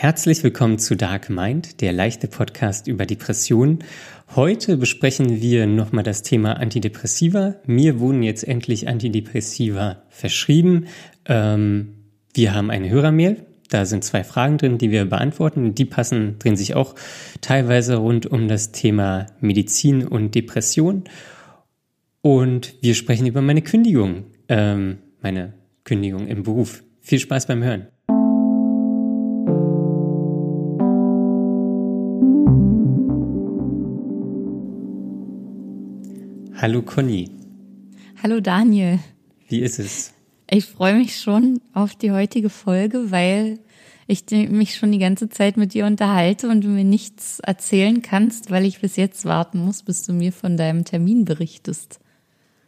Herzlich willkommen zu Dark Mind, der leichte Podcast über Depressionen. Heute besprechen wir nochmal das Thema Antidepressiva. Mir wurden jetzt endlich Antidepressiva verschrieben. Ähm, wir haben eine Hörermail. Da sind zwei Fragen drin, die wir beantworten. Die passen, drehen sich auch teilweise rund um das Thema Medizin und Depression. Und wir sprechen über meine Kündigung, ähm, meine Kündigung im Beruf. Viel Spaß beim Hören. Hallo Conny. Hallo Daniel. Wie ist es? Ich freue mich schon auf die heutige Folge, weil ich mich schon die ganze Zeit mit dir unterhalte und du mir nichts erzählen kannst, weil ich bis jetzt warten muss, bis du mir von deinem Termin berichtest.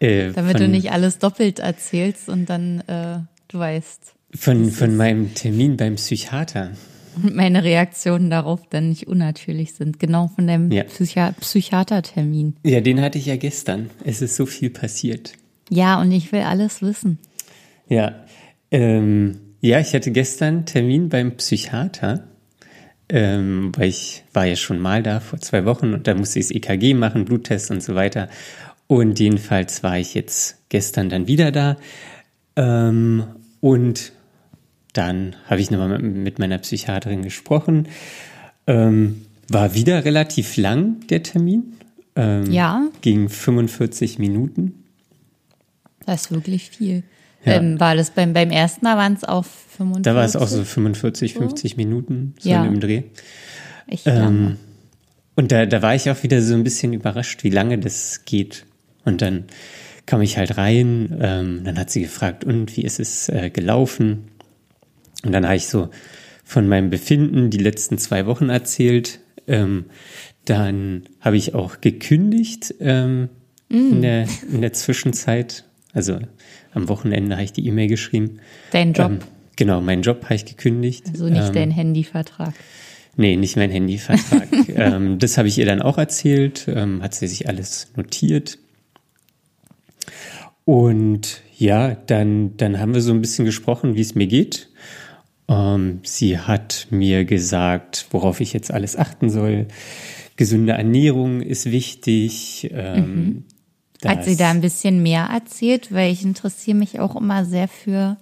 Äh, Damit du nicht alles doppelt erzählst und dann äh, du weißt. Von, von meinem Termin beim Psychiater und meine Reaktionen darauf dann nicht unnatürlich sind. Genau von deinem ja. Psychi Psychiatertermin. Ja, den hatte ich ja gestern. Es ist so viel passiert. Ja, und ich will alles wissen. Ja, ähm, ja, ich hatte gestern Termin beim Psychiater, ähm, weil ich war ja schon mal da vor zwei Wochen und da musste ich das EKG machen, Bluttest und so weiter. Und jedenfalls war ich jetzt gestern dann wieder da ähm, und dann habe ich nochmal mit meiner Psychiaterin gesprochen. Ähm, war wieder relativ lang der Termin. Ähm, ja. Ging 45 Minuten. Das ist wirklich viel. Ja. Ähm, war das beim, beim ersten Mal waren es auch 45? Da war es auch so 45, 50 Minuten, so ja. im Dreh. Echt. Ähm, und da, da war ich auch wieder so ein bisschen überrascht, wie lange das geht. Und dann kam ich halt rein, ähm, dann hat sie gefragt, und wie ist es äh, gelaufen? Und dann habe ich so von meinem Befinden die letzten zwei Wochen erzählt. Ähm, dann habe ich auch gekündigt ähm, mm. in, der, in der Zwischenzeit. Also am Wochenende habe ich die E-Mail geschrieben. Dein Job? Ähm, genau, meinen Job habe ich gekündigt. Also nicht ähm, dein Handyvertrag. Nee, nicht mein Handyvertrag. ähm, das habe ich ihr dann auch erzählt, ähm, hat sie sich alles notiert. Und ja, dann, dann haben wir so ein bisschen gesprochen, wie es mir geht. Ähm, sie hat mir gesagt, worauf ich jetzt alles achten soll. Gesunde Ernährung ist wichtig. Ähm, mhm. Hat sie da ein bisschen mehr erzählt? Weil ich interessiere mich auch immer sehr für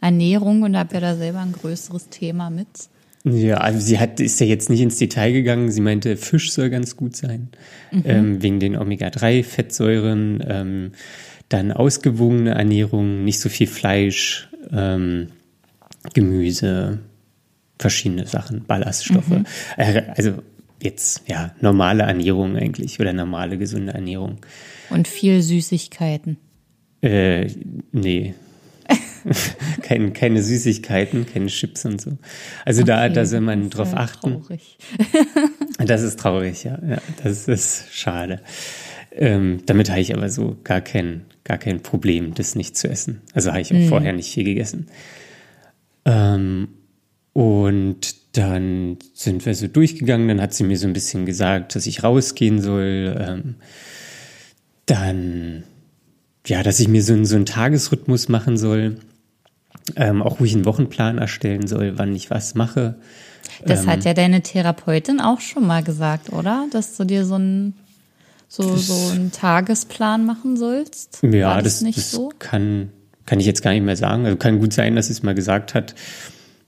Ernährung und habe ja da selber ein größeres Thema mit. Ja, also sie hat, ist ja jetzt nicht ins Detail gegangen. Sie meinte, Fisch soll ganz gut sein, mhm. ähm, wegen den Omega-3-Fettsäuren. Ähm, dann ausgewogene Ernährung, nicht so viel Fleisch. Ähm, Gemüse, verschiedene Sachen, Ballaststoffe. Mhm. Äh, also jetzt ja normale Ernährung eigentlich oder normale gesunde Ernährung. Und viel Süßigkeiten. Äh, nee. Kein, keine Süßigkeiten, keine Chips und so. Also okay, da, da soll man drauf ja achten. Traurig. das ist traurig, ja. ja das ist schade. Ähm, damit habe ich aber so gar kein, gar kein Problem, das nicht zu essen. Also habe ich auch mhm. vorher nicht viel gegessen. Ähm, und dann sind wir so durchgegangen, dann hat sie mir so ein bisschen gesagt, dass ich rausgehen soll. Ähm, dann, ja, dass ich mir so, so einen Tagesrhythmus machen soll. Ähm, auch ruhig einen Wochenplan erstellen soll, wann ich was mache. Das ähm, hat ja deine Therapeutin auch schon mal gesagt, oder? Dass du dir so einen, so, so einen Tagesplan machen sollst? Ja, War das, das nicht das so? kann, kann ich jetzt gar nicht mehr sagen. Also kann gut sein, dass es mal gesagt hat.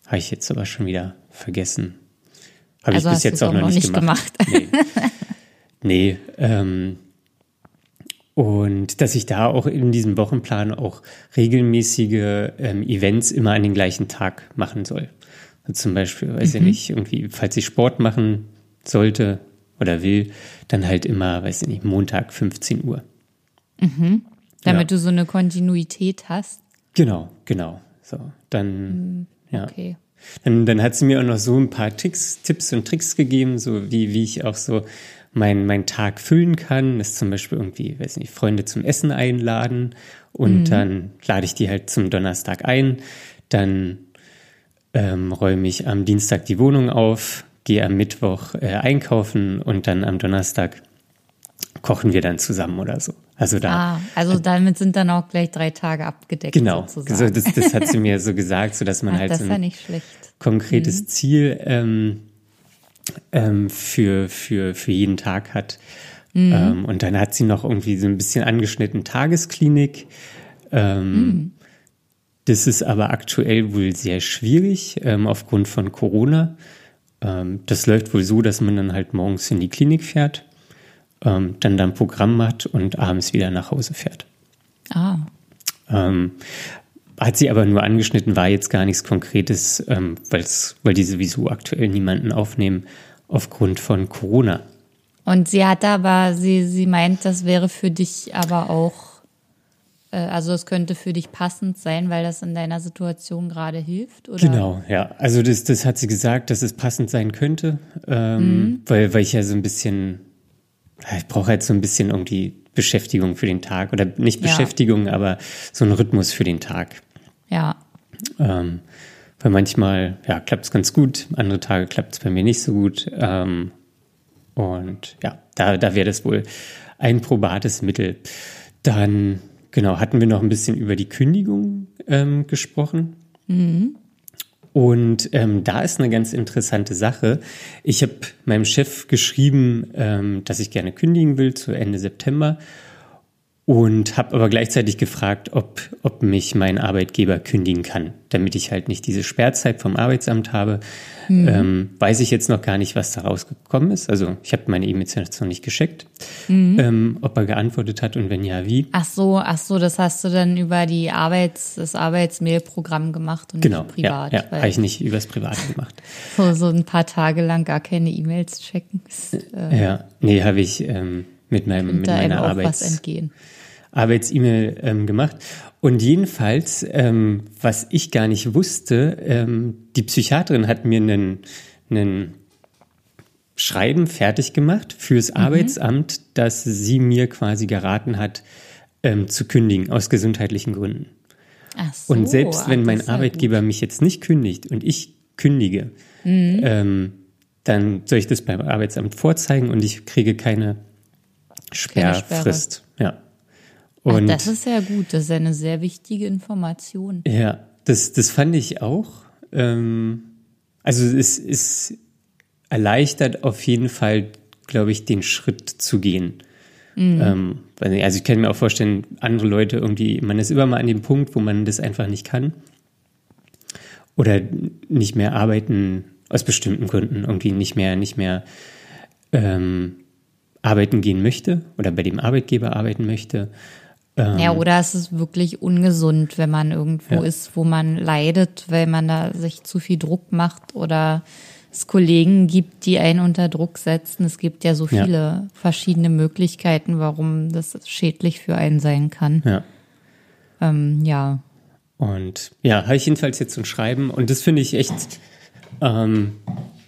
Habe ich jetzt aber schon wieder vergessen. Habe also ich bis jetzt auch noch nicht gemacht. gemacht. Nee. nee ähm, und dass ich da auch in diesem Wochenplan auch regelmäßige ähm, Events immer an den gleichen Tag machen soll. Also zum Beispiel, weiß mhm. ich nicht, irgendwie, falls ich Sport machen sollte oder will, dann halt immer, weiß ich nicht, Montag 15 Uhr. Mhm. Damit ja. du so eine Kontinuität hast. Genau, genau. So, dann, mm, okay. ja. Dann, dann hat sie mir auch noch so ein paar Tricks, Tipps und Tricks gegeben, so wie, wie ich auch so meinen mein Tag füllen kann. Das ist zum Beispiel irgendwie, weiß nicht, Freunde zum Essen einladen und mhm. dann lade ich die halt zum Donnerstag ein. Dann ähm, räume ich am Dienstag die Wohnung auf, gehe am Mittwoch äh, einkaufen und dann am Donnerstag kochen wir dann zusammen oder so. Also da. Ah, also damit sind dann auch gleich drei Tage abgedeckt. Genau. So, das, das hat sie mir so gesagt, so dass man Ach, halt das so, ein, konkretes mhm. Ziel ähm, ähm, für, für, für jeden Tag hat. Mhm. Ähm, und dann hat sie noch irgendwie so ein bisschen angeschnitten Tagesklinik. Ähm, mhm. Das ist aber aktuell wohl sehr schwierig ähm, aufgrund von Corona. Ähm, das läuft wohl so, dass man dann halt morgens in die Klinik fährt, ähm, dann dann Programm macht und abends wieder nach Hause fährt. Ah. Ähm, hat sie aber nur angeschnitten, war jetzt gar nichts Konkretes, ähm, weil die sowieso aktuell niemanden aufnehmen aufgrund von Corona. Und sie hat aber, sie, sie meint, das wäre für dich aber auch, äh, also es könnte für dich passend sein, weil das in deiner Situation gerade hilft, oder? Genau, ja. Also das, das hat sie gesagt, dass es passend sein könnte, ähm, mhm. weil, weil ich ja so ein bisschen, ich brauche halt so ein bisschen irgendwie Beschäftigung für den Tag oder nicht Beschäftigung, ja. aber so einen Rhythmus für den Tag. Ja. Ähm, weil manchmal ja, klappt es ganz gut, andere Tage klappt es bei mir nicht so gut. Ähm, und ja, da, da wäre das wohl ein probates Mittel. Dann, genau, hatten wir noch ein bisschen über die Kündigung ähm, gesprochen. Mhm. Und ähm, da ist eine ganz interessante Sache. Ich habe meinem Chef geschrieben, ähm, dass ich gerne kündigen will zu Ende September und habe aber gleichzeitig gefragt, ob, ob mich mein Arbeitgeber kündigen kann, damit ich halt nicht diese Sperrzeit vom Arbeitsamt habe. Mhm. Ähm, weiß ich jetzt noch gar nicht, was da rausgekommen ist. Also ich habe meine E-Mails jetzt noch nicht geschickt, mhm. ähm, ob er geantwortet hat und wenn ja, wie. Ach so, ach so, das hast du dann über die Arbeits, das Arbeitsmail-Programm gemacht und genau, nicht privat. Ja, ja habe ich nicht übers Private gemacht. so, so ein paar Tage lang gar keine E-Mails checken. Ist, äh, ja, nee, habe ich ähm, mit meinem mit meiner Arbeits entgehen. Arbeits-E-Mail ähm, gemacht. Und jedenfalls, ähm, was ich gar nicht wusste, ähm, die Psychiaterin hat mir einen, einen Schreiben fertig gemacht fürs mhm. Arbeitsamt, dass sie mir quasi geraten hat, ähm, zu kündigen aus gesundheitlichen Gründen. Ach so, und selbst wenn mein Arbeitgeber gut. mich jetzt nicht kündigt und ich kündige, mhm. ähm, dann soll ich das beim Arbeitsamt vorzeigen und ich kriege keine Sperrfrist. Keine ja. Und Ach, das ist ja gut, das ist eine sehr wichtige Information. Ja, das, das fand ich auch. Ähm, also es ist erleichtert auf jeden Fall, glaube ich, den Schritt zu gehen. Mhm. Ähm, also ich kann mir auch vorstellen, andere Leute irgendwie, man ist immer mal an dem Punkt, wo man das einfach nicht kann. Oder nicht mehr arbeiten aus bestimmten Gründen, irgendwie nicht mehr, nicht mehr ähm, arbeiten gehen möchte oder bei dem Arbeitgeber arbeiten möchte. Ähm, ja, oder es ist wirklich ungesund, wenn man irgendwo ja. ist, wo man leidet, weil man da sich zu viel Druck macht oder es Kollegen gibt, die einen unter Druck setzen. Es gibt ja so viele ja. verschiedene Möglichkeiten, warum das schädlich für einen sein kann. Ja. Ähm, ja. Und ja, habe ich jedenfalls jetzt so ein Schreiben und das finde ich echt ähm,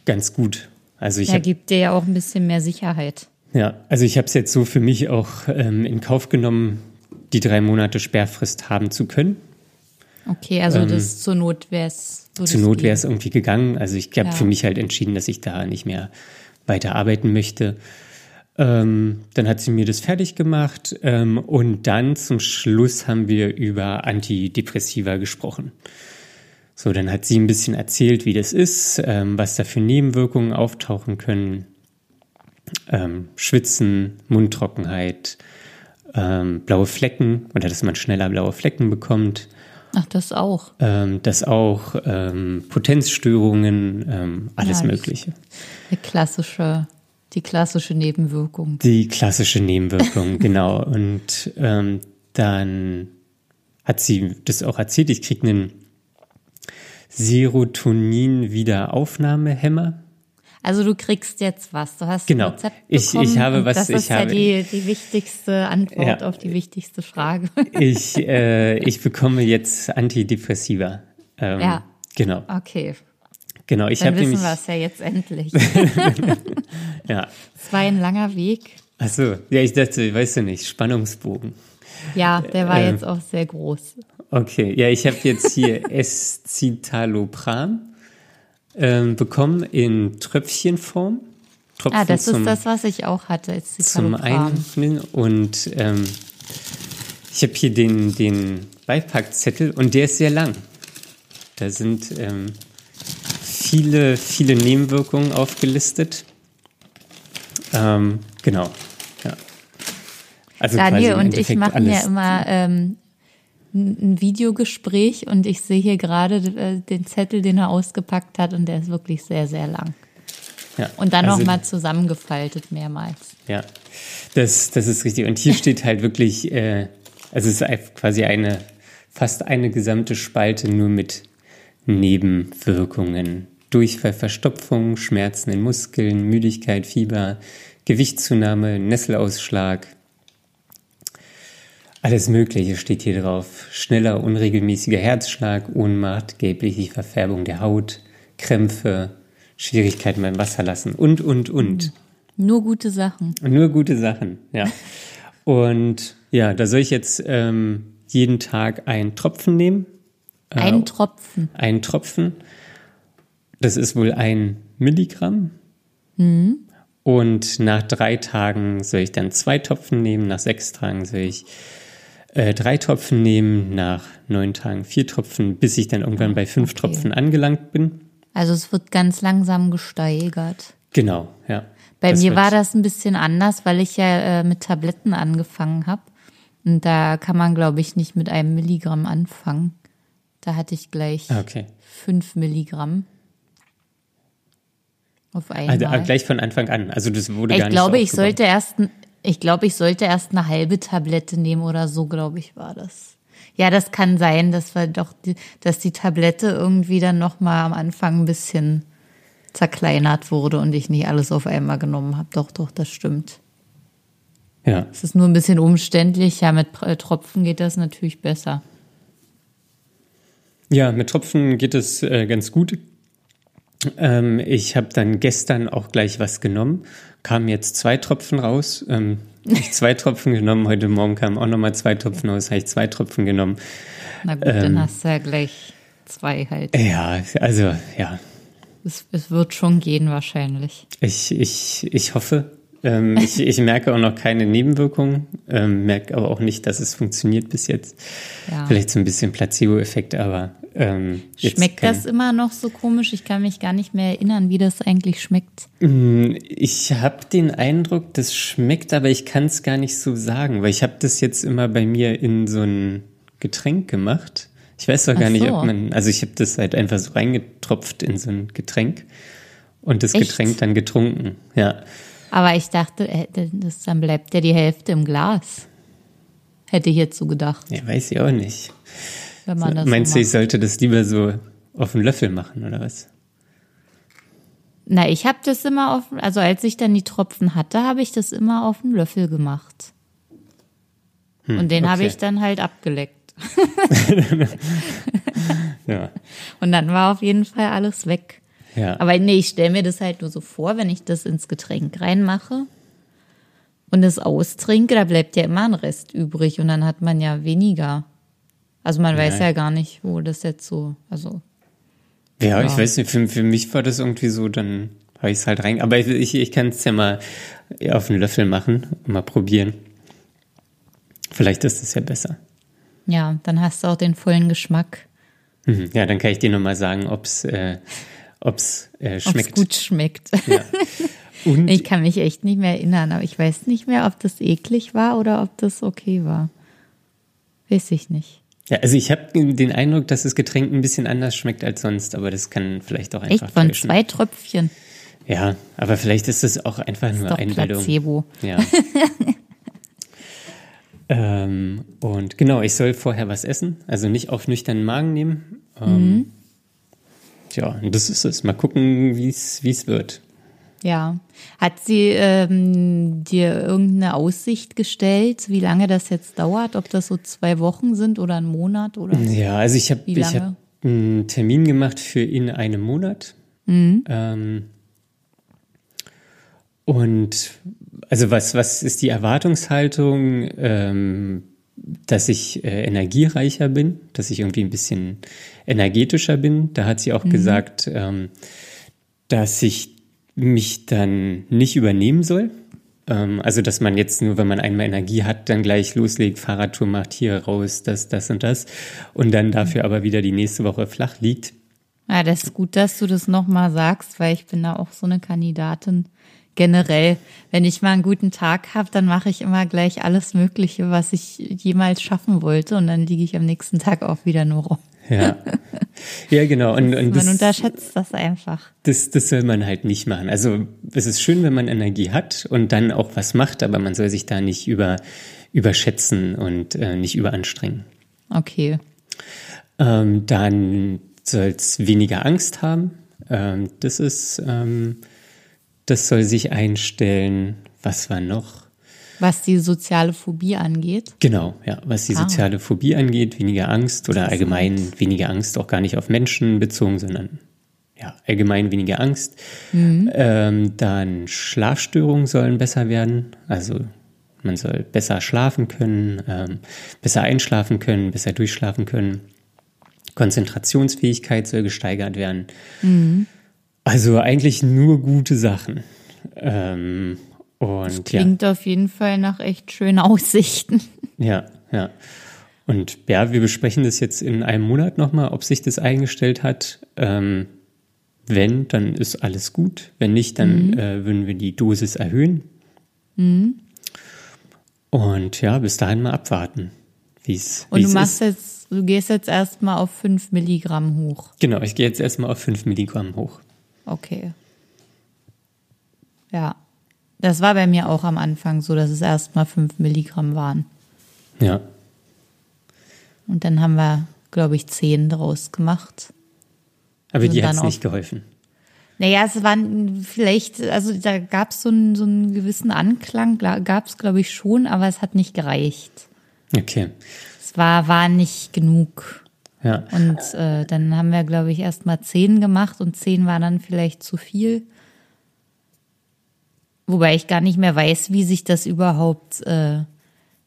ganz gut. Also ich ja, gibt dir ja auch ein bisschen mehr Sicherheit. Ja, also ich habe es jetzt so für mich auch ähm, in Kauf genommen, die drei Monate Sperrfrist haben zu können. Okay, also ähm, das zur Not wäre es. zur Not wäre es irgendwie gegangen. Also ich habe ja. für mich halt entschieden, dass ich da nicht mehr weiter arbeiten möchte. Ähm, dann hat sie mir das fertig gemacht ähm, und dann zum Schluss haben wir über Antidepressiva gesprochen. So, dann hat sie ein bisschen erzählt, wie das ist, ähm, was da für Nebenwirkungen auftauchen können. Ähm, Schwitzen, Mundtrockenheit, ähm, blaue Flecken oder dass man schneller blaue Flecken bekommt. Ach, das auch. Ähm, das auch, ähm, Potenzstörungen, ähm, alles ja, Mögliche. Die klassische, die klassische Nebenwirkung. Die klassische Nebenwirkung, genau. Und ähm, dann hat sie das auch erzählt, ich kriege einen Serotonin-Wiederaufnahmehemmer. Also du kriegst jetzt was. Du hast genau. ein Rezept bekommen. Ich, ich habe was. Das ich ist habe, ja die, die wichtigste Antwort ja. auf die wichtigste Frage. Ich, äh, ich bekomme jetzt Antidepressiva. Ähm, ja. Genau. Okay. Genau, ich habe nämlich. wissen wir es ja jetzt endlich. ja. Es war ein langer Weg. Ach so, ja, ich dachte, weißt du nicht, Spannungsbogen. Ja, der war äh, jetzt auch sehr groß. Okay, ja, ich habe jetzt hier Escitalopram ähm, bekommen in Tröpfchenform. Tropfen ah, das ist das, was ich auch hatte. zum Einöffnen und ähm, ich habe hier den, den Beipackzettel und der ist sehr lang. Da sind ähm, viele, viele Nebenwirkungen aufgelistet. Ähm, genau. Ja. Also Daniel und ich machen ja immer ähm, ein Videogespräch und ich sehe hier gerade äh, den Zettel, den er ausgepackt hat und der ist wirklich sehr, sehr lang. Ja, und dann also, nochmal zusammengefaltet mehrmals. Ja, das, das ist richtig. Und hier steht halt wirklich, äh, also es ist quasi eine, fast eine gesamte Spalte nur mit Nebenwirkungen. Durchfall, Verstopfung, Schmerzen in Muskeln, Müdigkeit, Fieber, Gewichtszunahme, Nesselausschlag. Alles Mögliche steht hier drauf. Schneller, unregelmäßiger Herzschlag, Ohnmacht, gelbliche Verfärbung der Haut, Krämpfe, Schwierigkeiten beim Wasserlassen und, und, und. Nur gute Sachen. Nur gute Sachen, ja. Und ja, da soll ich jetzt ähm, jeden Tag einen Tropfen nehmen. Ein äh, Tropfen. Ein Tropfen. Das ist wohl ein Milligramm. Mhm. Und nach drei Tagen soll ich dann zwei Tropfen nehmen, nach sechs Tagen soll ich äh, drei Tropfen nehmen, nach neun Tagen vier Tropfen, bis ich dann irgendwann bei fünf okay. Tropfen angelangt bin. Also es wird ganz langsam gesteigert. Genau, ja. Bei das mir war das ein bisschen anders, weil ich ja äh, mit Tabletten angefangen habe. Und da kann man, glaube ich, nicht mit einem Milligramm anfangen. Da hatte ich gleich ah, okay. fünf Milligramm. Auf einmal. Also gleich von Anfang an. Also das wurde ich gar nicht glaube, so ich sollte erst, ich glaube, ich sollte erst eine halbe Tablette nehmen oder so, glaube ich, war das. Ja, das kann sein, dass wir doch, die, dass die Tablette irgendwie dann noch mal am Anfang ein bisschen zerkleinert wurde und ich nicht alles auf einmal genommen habe. Doch, doch, das stimmt. Ja. Es ist nur ein bisschen umständlich. Ja, mit äh, Tropfen geht das natürlich besser. Ja, mit Tropfen geht es äh, ganz gut. Ähm, ich habe dann gestern auch gleich was genommen. Kamen jetzt zwei Tropfen raus. Ähm, ich zwei Tropfen genommen. Heute Morgen kamen auch nochmal zwei Tropfen raus. Habe ich zwei Tropfen genommen. Na gut, ähm, dann hast du ja gleich zwei halt. Ja, also ja. Es, es wird schon gehen wahrscheinlich. Ich, ich, ich hoffe. Ähm, ich, ich merke auch noch keine Nebenwirkungen, ähm, merke aber auch nicht, dass es funktioniert bis jetzt. Ja. Vielleicht so ein bisschen Placebo-Effekt, aber ähm, schmeckt das immer noch so komisch? Ich kann mich gar nicht mehr erinnern, wie das eigentlich schmeckt. Mm, ich habe den Eindruck, das schmeckt, aber ich kann es gar nicht so sagen, weil ich habe das jetzt immer bei mir in so ein Getränk gemacht. Ich weiß doch gar so. nicht, ob man, also ich habe das halt einfach so reingetropft in so ein Getränk und das Echt? Getränk dann getrunken, ja. Aber ich dachte, äh, das, dann bleibt ja die Hälfte im Glas. Hätte ich jetzt so gedacht. Ja, weiß ich auch nicht. Wenn man das Meinst so du, ich sollte das lieber so auf einen Löffel machen oder was? Na, ich habe das immer auf, also als ich dann die Tropfen hatte, habe ich das immer auf einen Löffel gemacht. Hm, Und den okay. habe ich dann halt abgeleckt. ja. Und dann war auf jeden Fall alles weg. Ja. Aber nee, ich stelle mir das halt nur so vor, wenn ich das ins Getränk reinmache und es austrinke, da bleibt ja immer ein Rest übrig und dann hat man ja weniger. Also man weiß ja gar nicht, wo das jetzt so, also. Ja, ja. ich weiß nicht, für, für mich war das irgendwie so, dann habe ich es halt rein. Aber ich, ich, ich kann es ja mal auf einen Löffel machen und mal probieren. Vielleicht ist es ja besser. Ja, dann hast du auch den vollen Geschmack. Mhm. Ja, dann kann ich dir nochmal sagen, ob es äh, ob's, äh, schmeckt. Ob's gut schmeckt. Ja. Und ich kann mich echt nicht mehr erinnern, aber ich weiß nicht mehr, ob das eklig war oder ob das okay war. Weiß ich nicht. Ja, also ich habe den Eindruck, dass das Getränk ein bisschen anders schmeckt als sonst, aber das kann vielleicht auch einfach Echt von zwei Tröpfchen. Ja, aber vielleicht ist es auch einfach das nur ist doch Einbildung. Placebo. Ja. ähm, und genau, ich soll vorher was essen, also nicht auf nüchternen Magen nehmen. Ähm, mhm. Tja, und das ist es. Mal gucken, wie es wird. Ja. Hat sie ähm, dir irgendeine Aussicht gestellt, wie lange das jetzt dauert? Ob das so zwei Wochen sind oder ein Monat? Oder ja, also ich habe hab einen Termin gemacht für in einem Monat. Mhm. Ähm, und also was, was ist die Erwartungshaltung? Ähm, dass ich äh, energiereicher bin, dass ich irgendwie ein bisschen energetischer bin. Da hat sie auch mhm. gesagt, ähm, dass ich mich dann nicht übernehmen soll. Ähm, also, dass man jetzt nur, wenn man einmal Energie hat, dann gleich loslegt, Fahrradtour macht hier raus, das, das und das und dann dafür aber wieder die nächste Woche flach liegt. Ja, das ist gut, dass du das nochmal sagst, weil ich bin da auch so eine Kandidatin. Generell, wenn ich mal einen guten Tag habe, dann mache ich immer gleich alles Mögliche, was ich jemals schaffen wollte und dann liege ich am nächsten Tag auch wieder nur rum. Ja, ja genau. Und, und Man das, unterschätzt das einfach. das, das soll man halt nicht machen. Also es ist schön, wenn man Energie hat und dann auch was macht, aber man soll sich da nicht über, überschätzen und äh, nicht überanstrengen. Okay. Ähm, dann soll es weniger Angst haben. Ähm, das ist, ähm, das soll sich einstellen. Was war noch? Was die soziale Phobie angeht. Genau, ja, was die Ah. soziale Phobie angeht, weniger Angst oder allgemein weniger Angst, auch gar nicht auf Menschen bezogen, sondern ja, allgemein weniger Angst. Ähm, dann Schlafstörungen sollen besser werden, also man soll besser schlafen können, ähm, besser einschlafen können, besser durchschlafen können. Konzentrationsfähigkeit soll gesteigert werden. Also eigentlich nur gute Sachen. Ähm, und ja. Klingt auf jeden Fall nach echt schönen Aussichten. Ja, ja. Und ja, wir besprechen das jetzt in einem Monat nochmal, ob sich das eingestellt hat. Ähm, wenn, dann ist alles gut. Wenn nicht, dann äh, würden wir die Dosis erhöhen. Und ja, bis dahin mal abwarten, wie es Und du machst ist. jetzt, du gehst jetzt erstmal auf 5 Milligramm hoch. Genau, ich gehe jetzt erstmal auf 5 Milligramm hoch. Okay. Ja. Das war bei mir auch am Anfang so, dass es erstmal 5 Milligramm waren. Ja, Und dann haben wir, glaube ich, 10 draus gemacht. aber dir dann hat's auf- nicht geholfen. Naja, es waren vielleicht, also da gab es so einen, so einen gewissen Anklang, gab es, glaube ich, schon, aber es hat nicht gereicht. Okay, Es war, war nicht genug. ja. Und äh, dann haben wir, glaube ich, erst mal zehn gemacht und zehn war dann vielleicht zu viel. Wobei ich gar nicht mehr weiß, wie sich das überhaupt äh,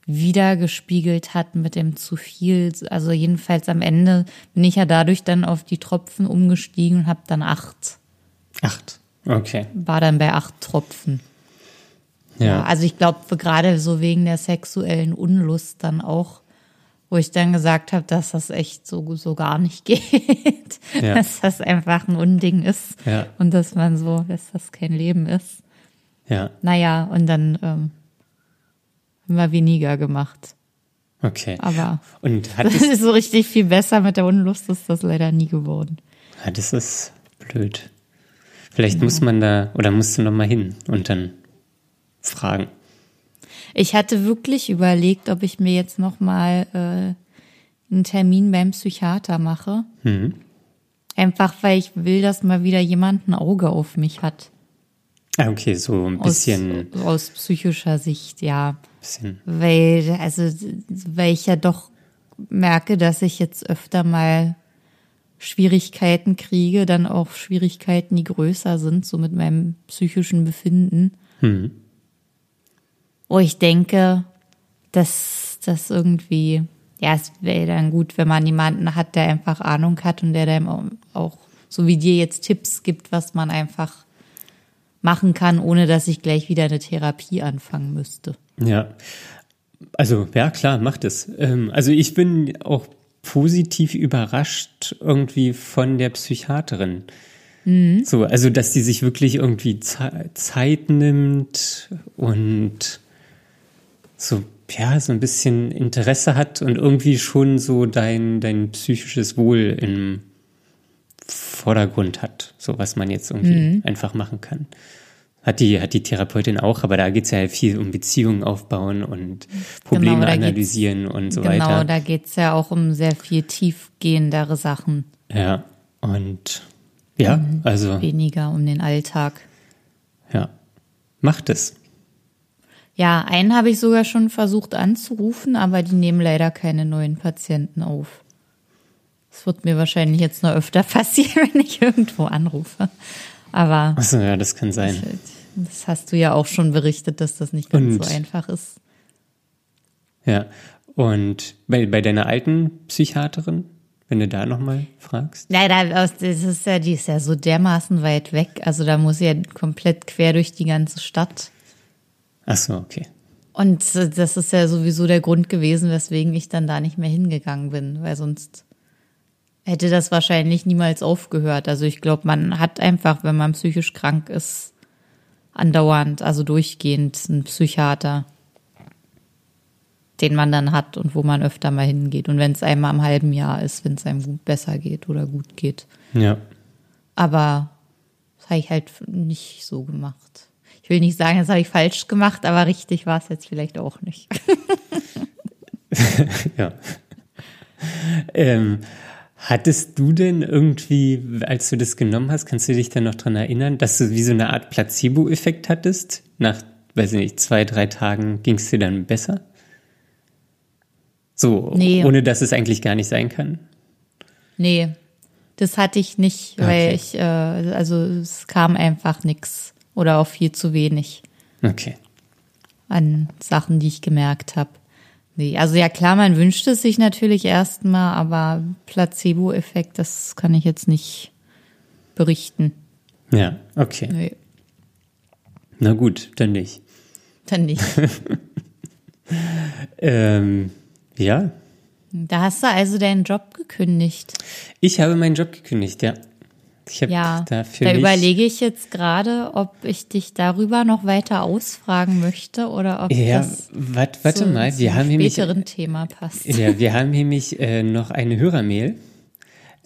wiedergespiegelt hat mit dem zu viel. Also jedenfalls am Ende bin ich ja dadurch dann auf die Tropfen umgestiegen und habe dann acht. Acht. Okay. War dann bei acht Tropfen. Ja. Also ich glaube gerade so wegen der sexuellen Unlust dann auch, wo ich dann gesagt habe, dass das echt so, so gar nicht geht. Ja. Dass das einfach ein Unding ist. Ja. Und dass man so, dass das kein Leben ist. Ja. Naja, und dann ähm, haben wir weniger gemacht. Okay. Aber Und hat das ist so richtig viel besser mit der Unlust ist das leider nie geworden. ja, das ist blöd. Vielleicht muss man da, oder musst du noch mal hin und dann fragen. Ich hatte wirklich überlegt, ob ich mir jetzt noch mal äh, einen Termin beim Psychiater mache. Einfach weil ich will, dass mal wieder jemand ein Auge auf mich hat. Ah, okay, so ein Aus, bisschen, aus psychischer Sicht, ja. bisschen Weil, also, weil ich ja doch merke, dass ich jetzt öfter mal Schwierigkeiten kriege, dann auch Schwierigkeiten, die größer sind, so mit meinem psychischen Befinden. Wo ich denke, dass das irgendwie, ja, es wäre dann gut, wenn man jemanden hat, der einfach Ahnung hat und der auch- auch, so wie dir jetzt Tipps gibt, was man einfach machen kann, ohne dass ich gleich wieder eine Therapie anfangen müsste. Ja, also ja klar, macht es. Ähm, also ich bin auch positiv überrascht irgendwie von der Psychiaterin. So, also dass die sich wirklich irgendwie Ze- Zeit nimmt und so ja so ein bisschen Interesse hat und irgendwie schon so dein dein psychisches Wohl im Vordergrund hat, so was man jetzt irgendwie einfach machen kann. Hat die, hat die Therapeutin auch, aber da geht's ja viel um Beziehungen aufbauen und Probleme Genau, da geht's- analysieren und so genau, weiter. da geht's ja auch um sehr viel tiefgehendere Sachen, Ja, und ja, Mhm. also weniger um den Alltag. ja, macht es. Ja, einen habe ich sogar schon versucht anzurufen, aber die nehmen leider keine neuen Patienten auf. Das wird mir wahrscheinlich jetzt noch öfter passieren, wenn ich irgendwo anrufe. Aber Achso, ja, das kann sein. das hast du ja auch schon berichtet, dass das nicht ganz Und- so einfach ist. Ja. Und bei, bei deiner alten Psychiaterin, wenn du da nochmal fragst? Ja, da, das ist ja, die ist ja so dermaßen weit weg. Also da muss ich ja komplett quer durch die ganze Stadt. Achso, okay. Und äh, das ist ja sowieso der Grund gewesen, weswegen ich dann da nicht mehr hingegangen bin, weil sonst hätte das wahrscheinlich niemals aufgehört. Also ich glaube, man hat einfach, wenn man psychisch krank ist, andauernd, also durchgehend einen Psychiater, den man dann hat und wo man öfter mal hingeht. Und wenn es einmal im halben Jahr ist, wenn es einem gut besser geht oder gut geht. Ja. Aber das habe ich halt nicht so gemacht. Ich will nicht sagen, das habe ich falsch gemacht, aber richtig war es jetzt vielleicht auch nicht. ja. Ähm, hattest du denn irgendwie, als du das genommen hast, kannst du dich dann noch dran erinnern, dass du wie so eine Art Placebo-Effekt hattest? Nach, weiß ich nicht, zwei, drei Tagen ging es dir dann besser? So, nee. ohne dass es eigentlich gar nicht sein kann? Nee, das hatte ich nicht, weil okay. ich, äh, also es kam einfach nichts oder auch viel zu wenig. Okay. An Sachen, die ich gemerkt habe. Nee, also ja klar, man wünscht es sich natürlich erstmal, aber Placebo-Effekt, das kann ich jetzt nicht berichten. Ja, okay. Nee. Na gut, dann nicht. Dann nicht. ähm, ja. Da hast du also deinen Job gekündigt. Ich habe meinen Job gekündigt, ja. Ich ja, da, da überlege ich jetzt gerade, ob ich dich darüber noch weiter ausfragen möchte oder ob ja, das wat, warte zu, mal, wir haben nämlich Thema passt. Ja, wir haben nämlich äh, noch eine Hörermail.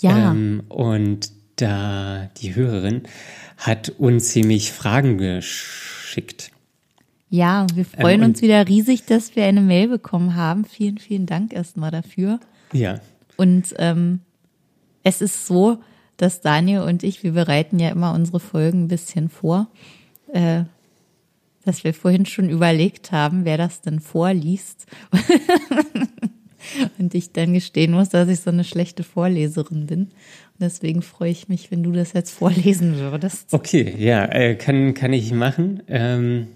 Ja. Ähm, und da die Hörerin hat uns ziemlich Fragen geschickt. Ja, wir ähm, freuen ähm, uns wieder riesig, dass wir eine Mail bekommen haben. Vielen, vielen Dank erstmal dafür. Ja. Und ähm, es ist so, dass Daniel und ich, wir bereiten ja immer unsere Folgen ein bisschen vor, äh, dass wir vorhin schon überlegt haben, wer das denn vorliest. und ich dann gestehen muss, dass ich so eine schlechte Vorleserin bin. Und deswegen freue ich mich, wenn du das jetzt vorlesen würdest. Okay, ja, äh, kann, kann ich machen. Ähm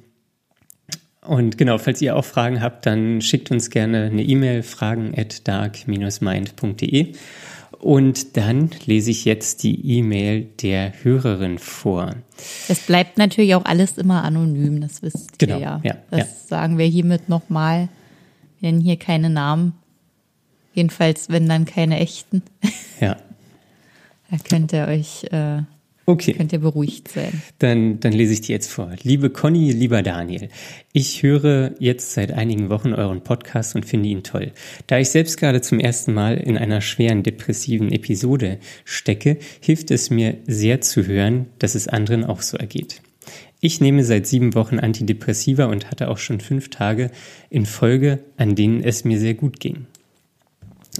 und genau, falls ihr auch Fragen habt, dann schickt uns gerne eine E-Mail, fragen at dark-mind.de. Und dann lese ich jetzt die E-Mail der Hörerin vor. Es bleibt natürlich auch alles immer anonym, das wisst genau, ihr ja. ja das ja. sagen wir hiermit nochmal. Wir nennen hier keine Namen. Jedenfalls, wenn dann keine echten. Ja. da könnt ihr euch äh, Okay. Könnt ihr beruhigt sein. Dann, dann lese ich die jetzt vor. Liebe Conny, lieber Daniel, ich höre jetzt seit einigen Wochen euren Podcast und finde ihn toll. Da ich selbst gerade zum ersten Mal in einer schweren depressiven Episode stecke, hilft es mir sehr zu hören, dass es anderen auch so ergeht. Ich nehme seit sieben Wochen Antidepressiva und hatte auch schon fünf Tage in Folge, an denen es mir sehr gut ging.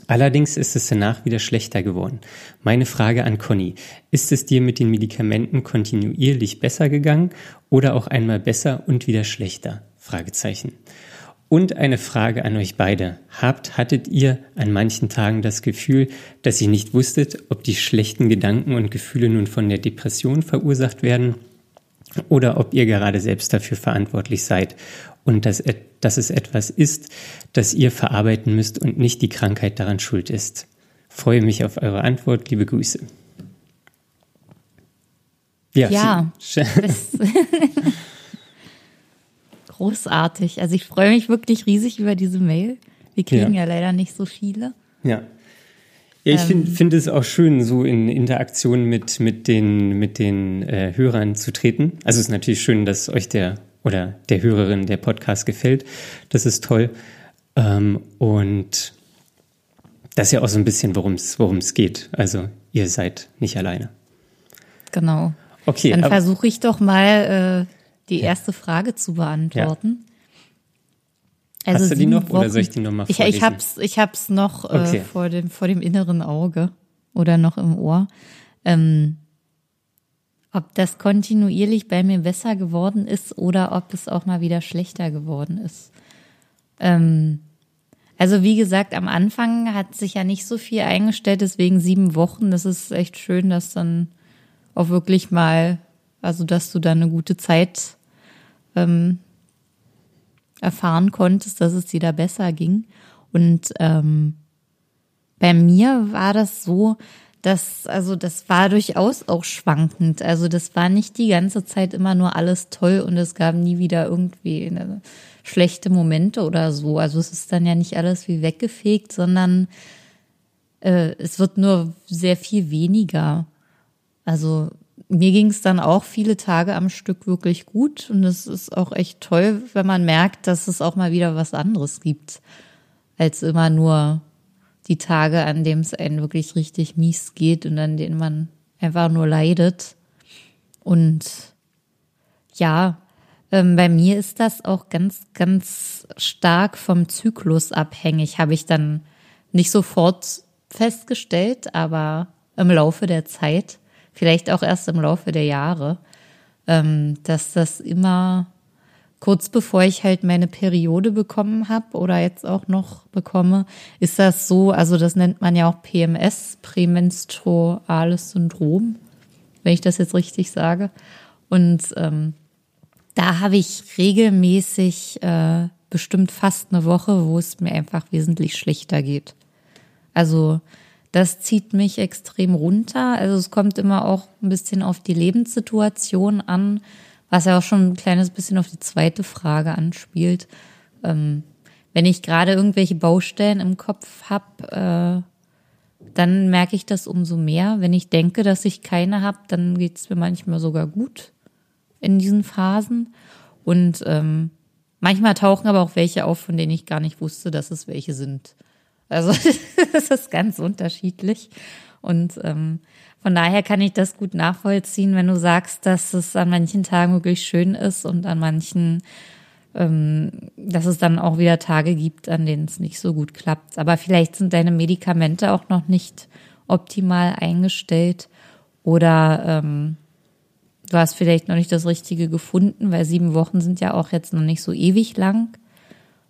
Allerdings ist es danach wieder schlechter geworden. Meine Frage an Conny, ist es dir mit den Medikamenten kontinuierlich besser gegangen oder auch einmal besser und wieder schlechter? Fragezeichen. Und eine Frage an euch beide. Habt, hattet ihr an manchen Tagen das Gefühl, dass ihr nicht wusstet, ob die schlechten Gedanken und Gefühle nun von der Depression verursacht werden oder ob ihr gerade selbst dafür verantwortlich seid und dass, dass es etwas ist, das ihr verarbeiten müsst und nicht die Krankheit daran schuld ist. Freue mich auf eure Antwort. Liebe Grüße. Ja, ja großartig. Also ich freue mich wirklich riesig über diese Mail. Wir kriegen ja, ja leider nicht so viele. Ja. Ja, ich finde ähm, find es auch schön, so in Interaktion mit, mit den, mit den äh, Hörern zu treten. Also es ist natürlich schön, dass euch der oder der Hörerin der Podcast gefällt. Das ist toll. Ähm, und das ist ja auch so ein bisschen, worum es geht. Also ihr seid nicht alleine. Genau. Okay. Dann versuche ich doch mal äh, die erste ja. Frage zu beantworten. Ja. Also Hast du die noch Wochen, oder soll ich die nochmal vorlesen? Ich, ich hab's, ich hab's noch äh, okay. äh, vor, dem, vor dem inneren Auge oder noch im Ohr. Ähm, ob das kontinuierlich bei mir besser geworden ist oder ob es auch mal wieder schlechter geworden ist. Ähm, also wie gesagt, am Anfang hat sich ja nicht so viel eingestellt, deswegen sieben Wochen. Das ist echt schön, dass dann auch wirklich mal, also dass du da eine gute Zeit ähm, erfahren konntest, dass es dir da besser ging. Und ähm, bei mir war das so, dass, also das war durchaus auch schwankend. Also das war nicht die ganze Zeit immer nur alles toll und es gab nie wieder irgendwie schlechte Momente oder so. Also es ist dann ja nicht alles wie weggefegt, sondern Äh, es wird nur sehr viel weniger. Also mir ging es dann auch viele Tage am Stück wirklich gut und es ist auch echt toll, wenn man merkt, dass es auch mal wieder was anderes gibt, als immer nur die Tage, an dem es einem wirklich richtig mies geht und an denen man einfach nur leidet. Und ja, ähm, bei mir ist das auch ganz, ganz stark vom Zyklus abhängig, habe ich dann nicht sofort festgestellt, aber im Laufe der Zeit, vielleicht auch erst im Laufe der Jahre, ähm, dass das immer kurz bevor ich halt meine Periode bekommen habe oder jetzt auch noch bekomme, ist das so, also das nennt man ja auch PMS, prämenstruales Syndrom, wenn ich das jetzt richtig sage. Und ähm, da habe ich regelmäßig äh, bestimmt fast eine Woche, wo es mir einfach wesentlich schlechter geht. Also das zieht mich extrem runter. Also es kommt immer auch ein bisschen auf die Lebenssituation an, was ja auch schon ein kleines bisschen auf die zweite Frage anspielt. Ähm, wenn ich gerade irgendwelche Baustellen im Kopf habe, äh, dann merke ich das umso mehr. Wenn ich denke, dass ich keine habe, dann geht es mir manchmal sogar gut in diesen Phasen. Und ähm, manchmal tauchen aber auch welche auf, von denen ich gar nicht wusste, dass es welche sind. Also das ist ganz unterschiedlich. Und ähm, von daher kann ich das gut nachvollziehen, wenn du sagst, dass es an manchen Tagen wirklich schön ist und an manchen, ähm, dass es dann auch wieder Tage gibt, an denen es nicht so gut klappt. Aber vielleicht sind deine Medikamente auch noch nicht optimal eingestellt oder ähm, du hast vielleicht noch nicht das Richtige gefunden, weil sieben Wochen sind ja auch jetzt noch nicht so ewig lang.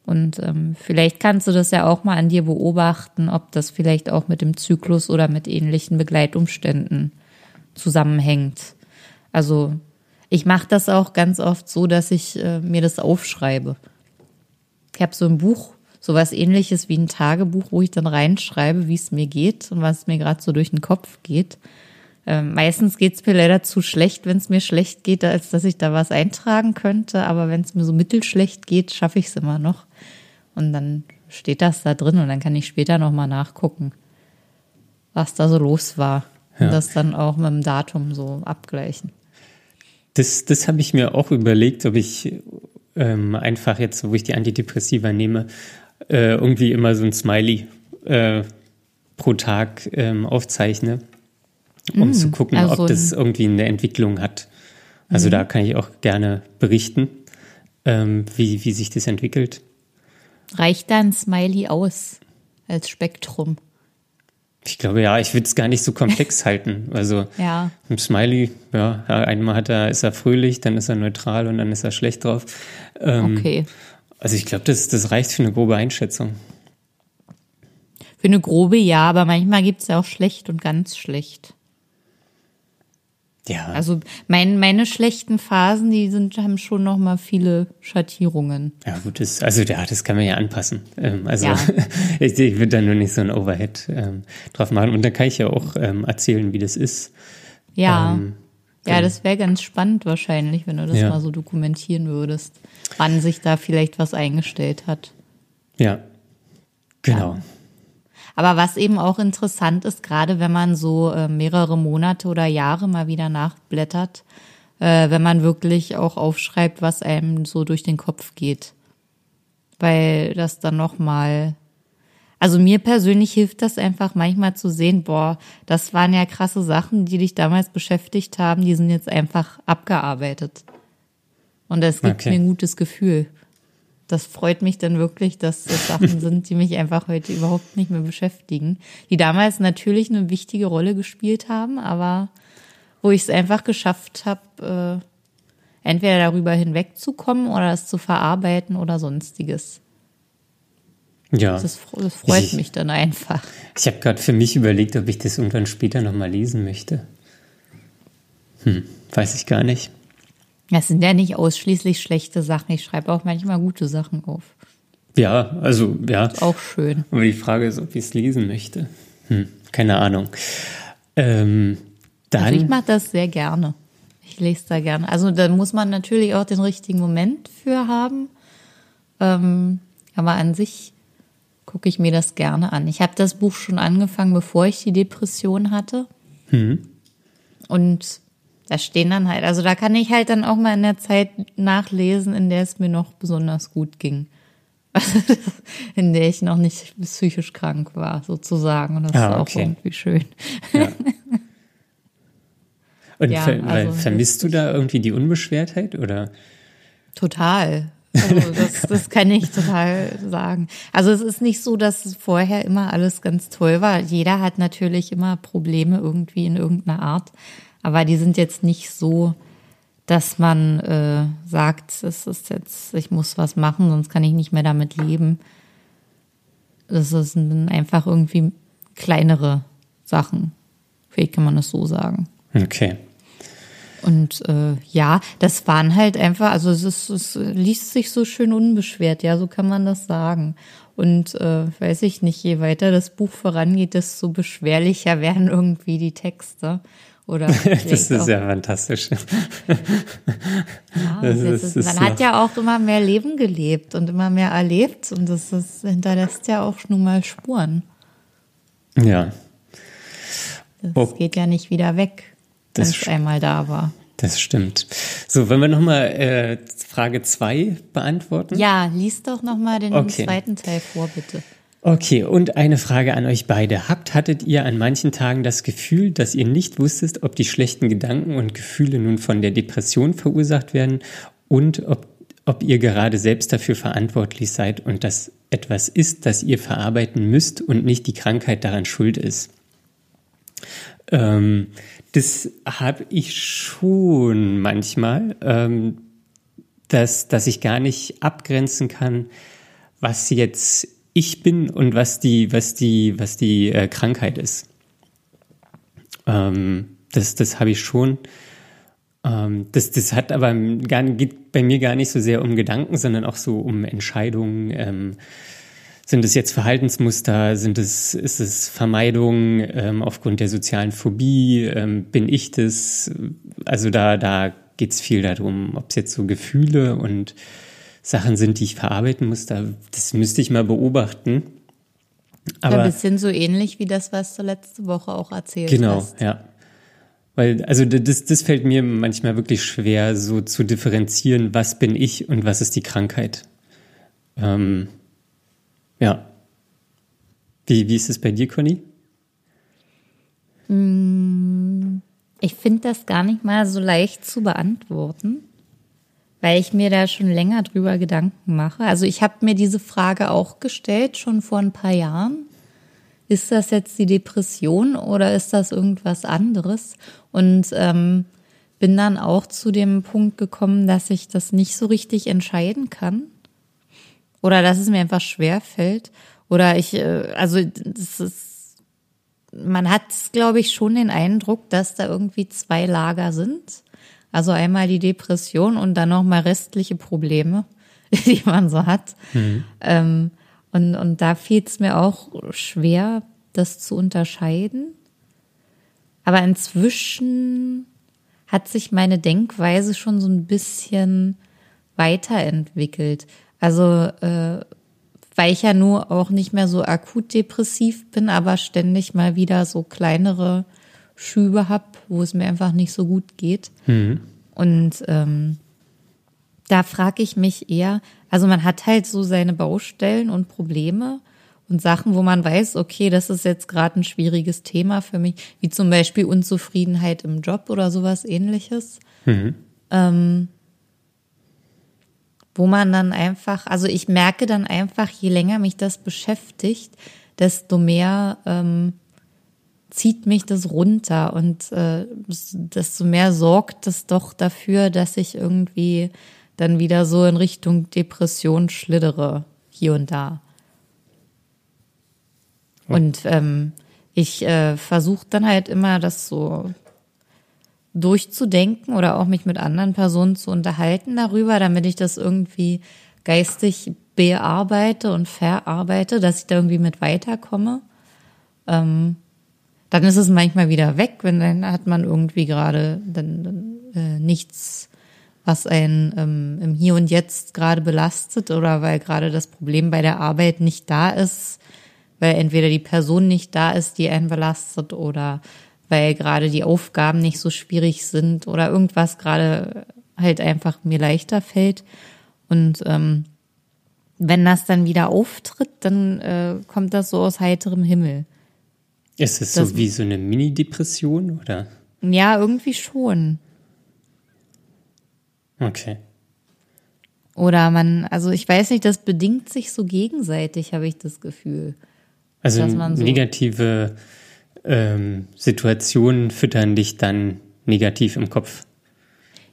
Und ähm, vielleicht kannst du das ja auch mal an dir beobachten, ob das vielleicht auch mit dem Zyklus oder mit ähnlichen Begleitumständen zusammenhängt. Also ich mache das auch ganz oft so, dass ich äh, mir das aufschreibe. Ich habe so ein Buch, sowas ähnliches wie ein Tagebuch, wo ich dann reinschreibe, wie es mir geht und was mir gerade so durch den Kopf geht. Ähm, meistens geht's mir leider zu schlecht, wenn es mir schlecht geht, als dass ich da was eintragen könnte. Aber wenn es mir so mittelschlecht geht, schaffe ich es immer noch. Und dann steht das da drin und dann kann ich später nochmal nachgucken, was da so los war. Ja. Und das dann auch mit dem Datum so abgleichen. Das, das habe ich mir auch überlegt, ob ich ähm, einfach jetzt, wo ich die Antidepressiva nehme, äh, irgendwie immer so ein Smiley äh, pro Tag ähm, aufzeichne um mm, zu gucken, also ob das irgendwie eine Entwicklung hat. Also mm. da kann ich auch gerne berichten, ähm, wie, wie sich das entwickelt. Reicht da ein Smiley aus als Spektrum? Ich glaube ja, ich würde es gar nicht so komplex halten. Also ja. ein Smiley, ja, einmal hat er, ist er fröhlich, dann ist er neutral und dann ist er schlecht drauf. Ähm, okay. Also ich glaube, das, das reicht für eine grobe Einschätzung. Für eine grobe ja, aber manchmal gibt es ja auch schlecht und ganz schlecht. Ja. Also mein, meine schlechten Phasen, die sind, haben schon noch mal viele Schattierungen. Ja, gut, das, also ja, das kann man ja anpassen. Ähm, also ja. ich, ich würde da nur nicht so ein Overhead ähm, drauf machen. Und da kann ich ja auch ähm, erzählen, wie das ist. Ja. Ähm, ja, das wäre ganz spannend wahrscheinlich, wenn du das ja. mal so dokumentieren würdest, wann sich da vielleicht was eingestellt hat. Ja, genau. Ja. Aber was eben auch interessant ist, gerade wenn man so äh, mehrere Monate oder Jahre mal wieder nachblättert, äh, wenn man wirklich auch aufschreibt, was einem so durch den Kopf geht. Weil das dann nochmal, also mir persönlich hilft das einfach manchmal zu sehen, boah, das waren ja krasse Sachen, die dich damals beschäftigt haben, die sind jetzt einfach abgearbeitet. Und das gibt okay. mir ein gutes Gefühl das freut mich dann wirklich, dass das Sachen sind, die mich einfach heute überhaupt nicht mehr beschäftigen. Die damals natürlich eine wichtige Rolle gespielt haben, aber wo ich es einfach geschafft habe, äh, entweder darüber hinwegzukommen oder es zu verarbeiten oder sonstiges. Ja. Das, das freut ich, mich dann einfach. Ich habe gerade für mich überlegt, ob ich das irgendwann später nochmal lesen möchte. Hm, weiß ich gar nicht. Das sind ja nicht ausschließlich schlechte Sachen. Ich schreibe auch manchmal gute Sachen auf. Ja, also ja. Ist auch schön. Aber die Frage ist, ob ich es lesen möchte. Hm, keine Ahnung. Ähm, dann, also ich mache das sehr gerne. Ich lese da gerne. Also da muss man natürlich auch den richtigen Moment für haben. Ähm, aber an sich gucke ich mir das gerne an. Ich habe das Buch schon angefangen, bevor ich die Depression hatte. Hm. Und da stehen dann halt, also da kann ich halt dann auch mal in der Zeit nachlesen, in der es mir noch besonders gut ging. in der ich noch nicht psychisch krank war, sozusagen. Und das Ah, ist auch okay. irgendwie schön. Ja. Und Ja, ver also vermisst du da irgendwie die Unbeschwertheit oder? Total. Also das, das kann ich total sagen. Also es ist nicht so, dass es vorher immer alles ganz toll war. Jeder hat natürlich immer Probleme irgendwie in irgendeiner Art. Aber die sind jetzt nicht so, dass man äh, sagt, es ist jetzt, ich muss was machen, sonst kann ich nicht mehr damit leben. Das sind einfach irgendwie kleinere Sachen. Vielleicht kann man das so sagen. Okay. Und äh, ja, das waren halt einfach, also es, ist, es liest sich so schön unbeschwert, ja, so kann man das sagen. Und äh, weiß ich nicht, je weiter das Buch vorangeht, desto beschwerlicher werden irgendwie die Texte. Oder Das ist auch, ja fantastisch. ja, das das ist- ist, man hat ja auch immer mehr Leben gelebt und immer mehr erlebt und das ist, hinterlässt ja auch nun mal Spuren. Ja, Das Oh. geht ja nicht wieder weg, wenn es einmal da war. das stimmt. So, wollen wir nochmal äh, Frage zwei beantworten? Ja, lies doch nochmal den Okay. zweiten Teil vor, bitte. Okay, und eine Frage an euch beide. Habt, hattet ihr an manchen Tagen das Gefühl, dass ihr nicht wusstet, ob die schlechten Gedanken und Gefühle nun von der Depression verursacht werden und ob, ob ihr gerade selbst dafür verantwortlich seid und das etwas ist, das ihr verarbeiten müsst und nicht die Krankheit daran schuld ist? Ähm, das habe ich schon manchmal, ähm, dass, dass ich gar nicht abgrenzen kann, was jetzt ich bin und was die, was die, was die äh, Krankheit ist. Ähm, das das habe ich schon. Ähm, das, das hat aber gar, geht bei mir gar nicht so sehr um Gedanken, sondern auch so um Entscheidungen. Ähm, sind es jetzt Verhaltensmuster? Sind es, ist es Vermeidung ähm, aufgrund der sozialen Phobie? Ähm, bin ich das? Also da, da geht es viel darum, ob es jetzt so Gefühle und Sachen sind, die ich verarbeiten muss. Da, das müsste ich mal beobachten. ein Aber bisschen so ähnlich wie das, was du letzte Woche auch erzählt genau, hast. ja. Weil, also das, das fällt mir manchmal wirklich schwer, so zu differenzieren, was bin ich und was ist die Krankheit. Ähm, ja. Wie, wie ist es bei dir, Conny? Ich finde das gar nicht mal so leicht zu beantworten, weil ich mir da schon länger drüber Gedanken mache. Also ich habe mir diese Frage auch gestellt, schon vor ein paar Jahren. Ist das jetzt die Depression oder ist das irgendwas anderes? Und ähm, bin dann auch zu dem Punkt gekommen, dass ich das nicht so richtig entscheiden kann. Oder dass es mir einfach schwer fällt. Oder ich, äh, also das ist man hat, glaube ich, schon den Eindruck, dass da irgendwie zwei Lager sind. Also einmal die Depression und dann noch mal restliche Probleme, die man so hat. Ähm, und, und da fiel es mir auch schwer, das zu unterscheiden. Aber inzwischen hat sich meine Denkweise schon so ein bisschen weiterentwickelt. Also äh, weil ich ja nur auch nicht mehr so akut depressiv bin, aber ständig mal wieder so kleinere Schübe hab, wo es mir einfach nicht so gut geht. Und ähm, da frage ich mich eher, also man hat halt so seine Baustellen und Probleme und Sachen, wo man weiß, okay, das ist jetzt gerade ein schwieriges Thema für mich, wie zum Beispiel Unzufriedenheit im Job oder sowas ähnliches. Ähm, wo man dann einfach, also ich merke dann einfach, je länger mich das beschäftigt, desto mehr ähm, zieht mich das runter und äh, desto mehr sorgt es doch dafür, dass ich irgendwie dann wieder so in Richtung Depression schlittere, hier und da. Und ähm, ich äh, versuche dann halt immer, das so durchzudenken oder auch mich mit anderen Personen zu unterhalten darüber, damit ich das irgendwie geistig bearbeite und verarbeite, dass ich da irgendwie mit weiterkomme. Ähm, dann ist es manchmal wieder weg, wenn dann hat man irgendwie gerade dann, äh, nichts was einen ähm, im Hier und Jetzt gerade belastet oder weil gerade das Problem bei der Arbeit nicht da ist, weil entweder die Person nicht da ist, die einen belastet oder weil gerade die Aufgaben nicht so schwierig sind oder irgendwas gerade halt einfach mir leichter fällt. Und ähm, wenn das dann wieder auftritt, dann äh, kommt das so aus heiterem Himmel. Ist es so wie so eine Mini-Depression oder? Ja, irgendwie schon. Okay. Oder man, also ich weiß nicht, das bedingt sich so gegenseitig, habe ich das Gefühl. Also so negative ähm, Situationen füttern dich dann negativ im Kopf.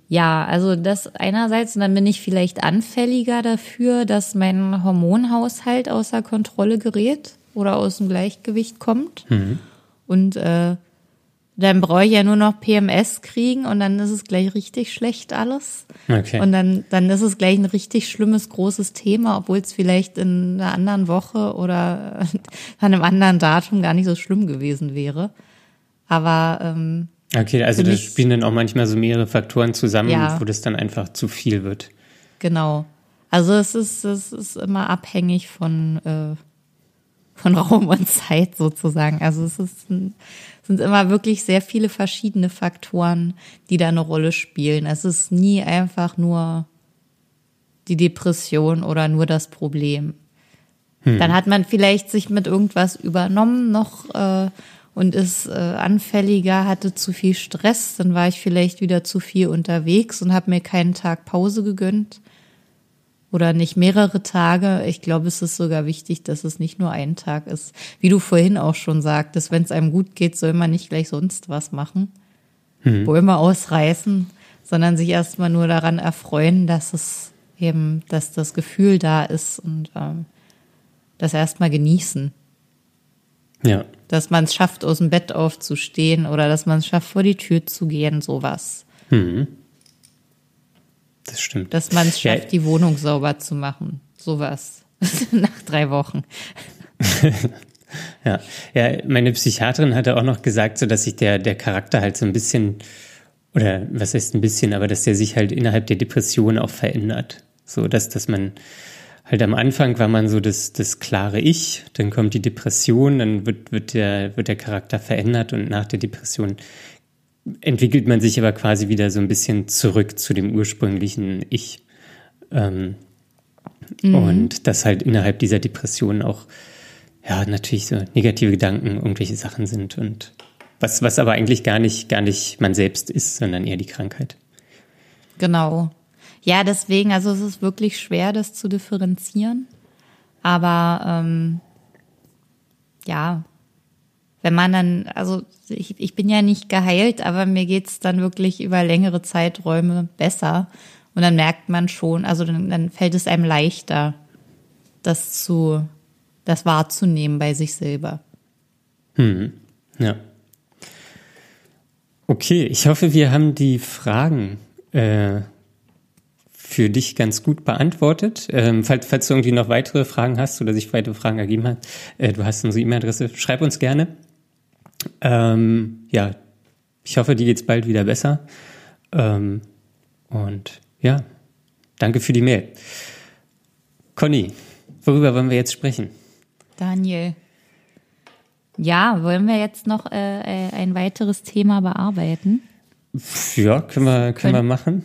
Ja, also das einerseits, und dann bin ich vielleicht anfälliger dafür, dass mein Hormonhaushalt außer Kontrolle gerät oder aus dem Gleichgewicht kommt. Mhm. Und äh, dann brauche ich ja nur noch PMS kriegen und dann ist es gleich richtig schlecht alles. Okay. Und dann, dann ist es gleich ein richtig schlimmes, großes Thema, obwohl es vielleicht in einer anderen Woche oder an einem anderen Datum gar nicht so schlimm gewesen wäre. Aber ähm, Okay, also da spielen dann auch manchmal so mehrere Faktoren zusammen, ja. wo das dann einfach zu viel wird. Genau. Also es ist, es ist immer abhängig von, äh, von Raum und Zeit sozusagen. Also es ist sind immer wirklich sehr viele verschiedene Faktoren, die da eine Rolle spielen. Es ist nie einfach nur die Depression oder nur das Problem. Hm. Dann hat man vielleicht sich mit irgendwas übernommen noch äh, und ist äh, anfälliger, hatte zu viel Stress, dann war ich vielleicht wieder zu viel unterwegs und habe mir keinen Tag Pause gegönnt oder nicht mehrere Tage. Ich glaube, es ist sogar wichtig, dass es nicht nur ein Tag ist. Wie du vorhin auch schon sagtest, wenn es einem gut geht, soll man nicht gleich sonst was machen, mhm. wo immer ausreißen, sondern sich erstmal nur daran erfreuen, dass es eben, dass das Gefühl da ist und ähm, das erstmal genießen. Ja. Dass man es schafft, aus dem Bett aufzustehen oder dass man es schafft, vor die Tür zu gehen, sowas. Mhm. Das stimmt. Dass man es schafft, ja. die Wohnung sauber zu machen. Sowas. Nach drei Wochen. ja. ja, meine Psychiaterin hatte auch noch gesagt, so dass sich der, der Charakter halt so ein bisschen, oder was heißt ein bisschen, aber dass der sich halt innerhalb der Depression auch verändert. So, dass, dass man halt am Anfang war man so das, das klare Ich, dann kommt die Depression, dann wird, wird, der, wird der Charakter verändert und nach der Depression entwickelt man sich aber quasi wieder so ein bisschen zurück zu dem ursprünglichen Ich. Ähm, mhm. Und dass halt innerhalb dieser Depression auch, ja, natürlich so negative Gedanken, irgendwelche Sachen sind und was, was aber eigentlich gar nicht, gar nicht man selbst ist, sondern eher die Krankheit. Genau. Ja, deswegen, also es ist wirklich schwer, das zu differenzieren. Aber ähm, ja, wenn man dann, also ich, ich bin ja nicht geheilt, aber mir geht's dann wirklich über längere Zeiträume besser. Und dann merkt man schon, also dann, dann fällt es einem leichter, das zu, das wahrzunehmen bei sich selber. Hm, ja. Okay, ich hoffe, wir haben die Fragen äh, für dich ganz gut beantwortet. Ähm, falls, falls du irgendwie noch weitere Fragen hast oder sich weitere Fragen ergeben hat, äh, du hast unsere E-Mail-Adresse, schreib uns gerne. Ähm, ja, ich hoffe, dir geht's bald wieder besser. Ähm, und ja, danke für die Mail. Conny, worüber wollen wir jetzt sprechen? Daniel. Ja, wollen wir jetzt noch äh, äh ein weiteres Thema bearbeiten? Ja, können wir, können Kön wir machen.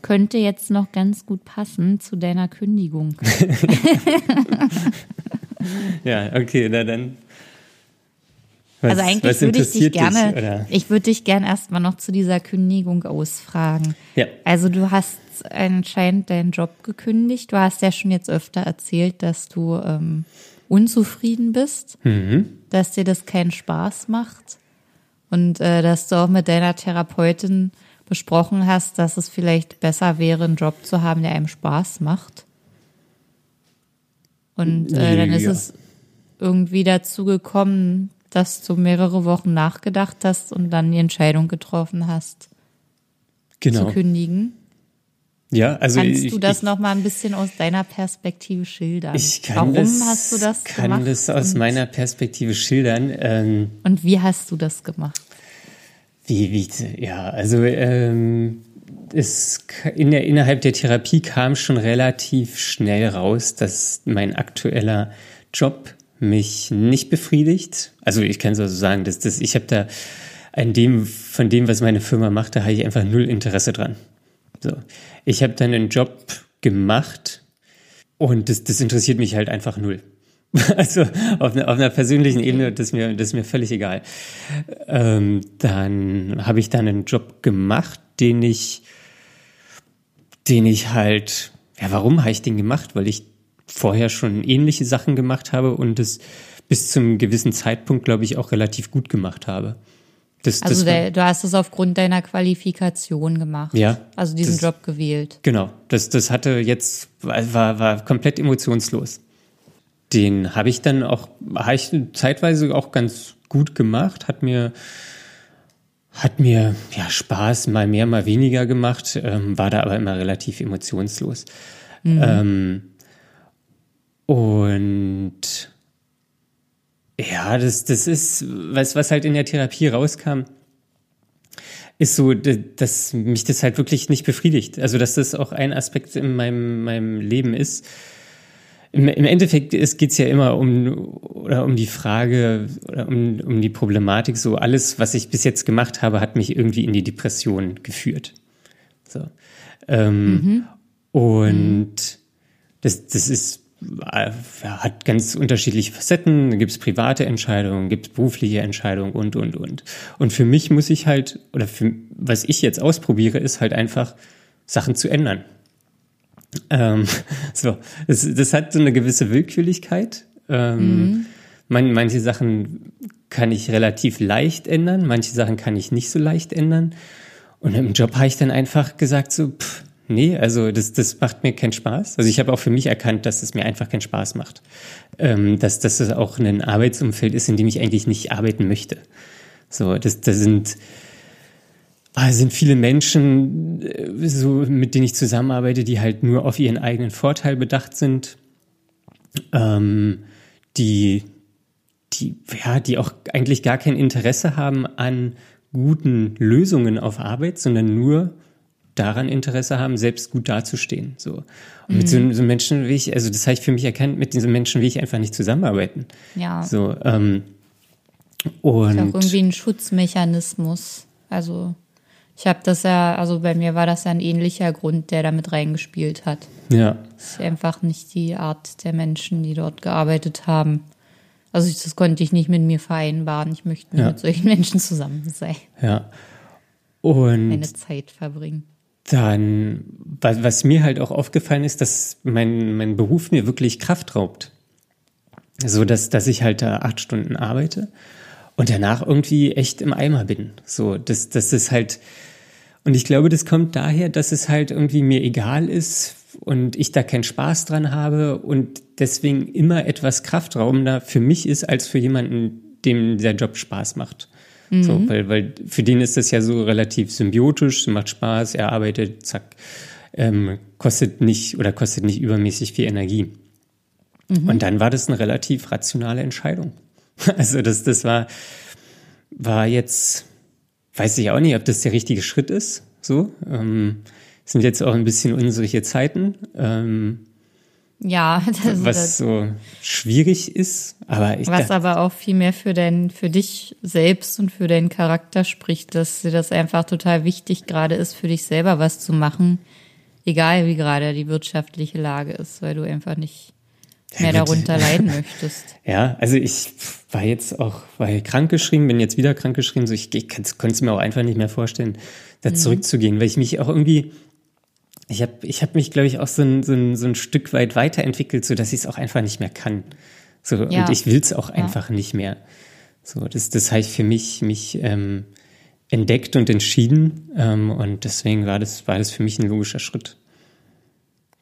Könnte jetzt noch ganz gut passen zu deiner Kündigung. ja, okay, na dann was, also eigentlich würde ich dich gerne, dich, ich würde dich gerne erstmal noch zu dieser Kündigung ausfragen. Ja. Also du hast anscheinend deinen Job gekündigt. Du hast ja schon jetzt öfter erzählt, dass du ähm, unzufrieden bist, mhm. dass dir das keinen Spaß macht und äh, dass du auch mit deiner Therapeutin besprochen hast, dass es vielleicht besser wäre, einen Job zu haben, der einem Spaß macht. Und äh, dann ist ja. es irgendwie dazu gekommen, dass du mehrere Wochen nachgedacht hast und dann die Entscheidung getroffen hast, genau. zu kündigen. Ja, also kannst ich, du das ich, noch mal ein bisschen aus deiner Perspektive schildern? Ich kann Warum das, hast du das kann gemacht? das aus meiner Perspektive schildern. Ähm, und wie hast du das gemacht? Wie, wie, ja, also ähm, es in der, innerhalb der Therapie kam schon relativ schnell raus, dass mein aktueller Job mich nicht befriedigt. Also ich kann so sagen, dass das, ich habe da an dem, von dem, was meine Firma macht, da habe ich einfach null Interesse dran. So. Ich habe dann einen Job gemacht und das, das interessiert mich halt einfach null. Also auf einer, auf einer persönlichen Ebene, das ist mir, das ist mir völlig egal. Ähm, dann habe ich dann einen Job gemacht, den ich, den ich halt, ja, warum habe ich den gemacht? Weil ich vorher schon ähnliche Sachen gemacht habe und es bis zum gewissen Zeitpunkt, glaube ich, auch relativ gut gemacht habe. Das, also das der, du hast es aufgrund deiner Qualifikation gemacht. Ja. Also diesen das, Job gewählt. Genau. Das, das hatte jetzt, war, war komplett emotionslos. Den habe ich dann auch, habe ich zeitweise auch ganz gut gemacht, hat mir, hat mir ja Spaß, mal mehr, mal weniger gemacht, ähm, war da aber immer relativ emotionslos. Mhm. Ähm, und ja, das, das ist, was, was halt in der Therapie rauskam, ist so, dass mich das halt wirklich nicht befriedigt. Also, dass das auch ein Aspekt in meinem, meinem Leben ist. Im, im Endeffekt geht es ja immer um, oder um die Frage oder um, um die Problematik, so alles, was ich bis jetzt gemacht habe, hat mich irgendwie in die Depression geführt. So. Ähm, mhm. Und mhm. das, das ist hat ganz unterschiedliche Facetten. Da gibt es private Entscheidungen, gibt es berufliche Entscheidungen und, und, und. Und für mich muss ich halt, oder für, was ich jetzt ausprobiere, ist halt einfach, Sachen zu ändern. Ähm, so, das, das hat so eine gewisse Willkürlichkeit. Ähm, mhm. man, manche Sachen kann ich relativ leicht ändern, manche Sachen kann ich nicht so leicht ändern. Und im Job habe ich dann einfach gesagt, so, pff, Nee, also das, das macht mir keinen Spaß. Also ich habe auch für mich erkannt, dass es mir einfach keinen Spaß macht. Ähm, dass, dass das auch ein Arbeitsumfeld ist, in dem ich eigentlich nicht arbeiten möchte. So, das, das sind, ah, sind viele Menschen, äh, so, mit denen ich zusammenarbeite, die halt nur auf ihren eigenen Vorteil bedacht sind. Ähm, die, die, ja, die auch eigentlich gar kein Interesse haben an guten Lösungen auf Arbeit, sondern nur daran Interesse haben, selbst gut dazustehen. So. Und mhm. mit so, mhm. so Menschen will ich, also das habe ich für mich erkannt, mit diesen Menschen will ich einfach nicht zusammenarbeiten. Ja. So, ähm, und ist auch irgendwie ein Schutzmechanismus. Also ich habe das ja, also bei mir war das ja ein ähnlicher Grund, der damit reingespielt hat. Ja. Das ist einfach nicht die Art der Menschen, die dort gearbeitet haben. Also ich, das konnte ich nicht mit mir vereinbaren. Ich möchte nicht ja. mit solchen Menschen zusammen sein. Ja. Und eine Zeit verbringen. Dann, was, was mir halt auch aufgefallen ist, dass mein, mein Beruf mir wirklich Kraft raubt. So, dass, dass ich halt da acht Stunden arbeite und danach irgendwie echt im Eimer bin. So, das, das ist halt, und ich glaube, das kommt daher, dass es halt irgendwie mir egal ist und ich da keinen Spaß dran habe und deswegen immer etwas kraftraubender für mich ist, als für jemanden, dem der Job Spaß macht. Mhm. So, weil, weil für den ist das ja so relativ symbiotisch, macht Spaß, er arbeitet, zack, ähm, kostet nicht oder kostet nicht übermäßig viel Energie. Mhm. Und dann war das eine relativ rationale Entscheidung. Also das, das war, war jetzt, weiß ich auch nicht, ob das der richtige Schritt ist. So, ähm, sind jetzt auch ein bisschen unsere Zeiten. Ähm, ja, das, was so schwierig ist, aber ich was aber auch viel mehr für dein, für dich selbst und für deinen Charakter spricht, dass dir das einfach total wichtig gerade ist, für dich selber was zu machen, egal wie gerade die wirtschaftliche Lage ist, weil du einfach nicht mehr darunter leiden möchtest. Ja, also ich war jetzt auch, war krankgeschrieben, bin jetzt wieder krankgeschrieben, so ich, ich konnte es mir auch einfach nicht mehr vorstellen, da mhm. zurückzugehen, weil ich mich auch irgendwie ich habe ich hab mich, glaube ich, auch so ein, so, ein, so ein Stück weit weiterentwickelt, so dass ich es auch einfach nicht mehr kann. So, ja. Und ich will es auch ja. einfach nicht mehr. So, das, das habe ich für mich, mich ähm, entdeckt und entschieden. Ähm, und deswegen war das, war das für mich ein logischer Schritt.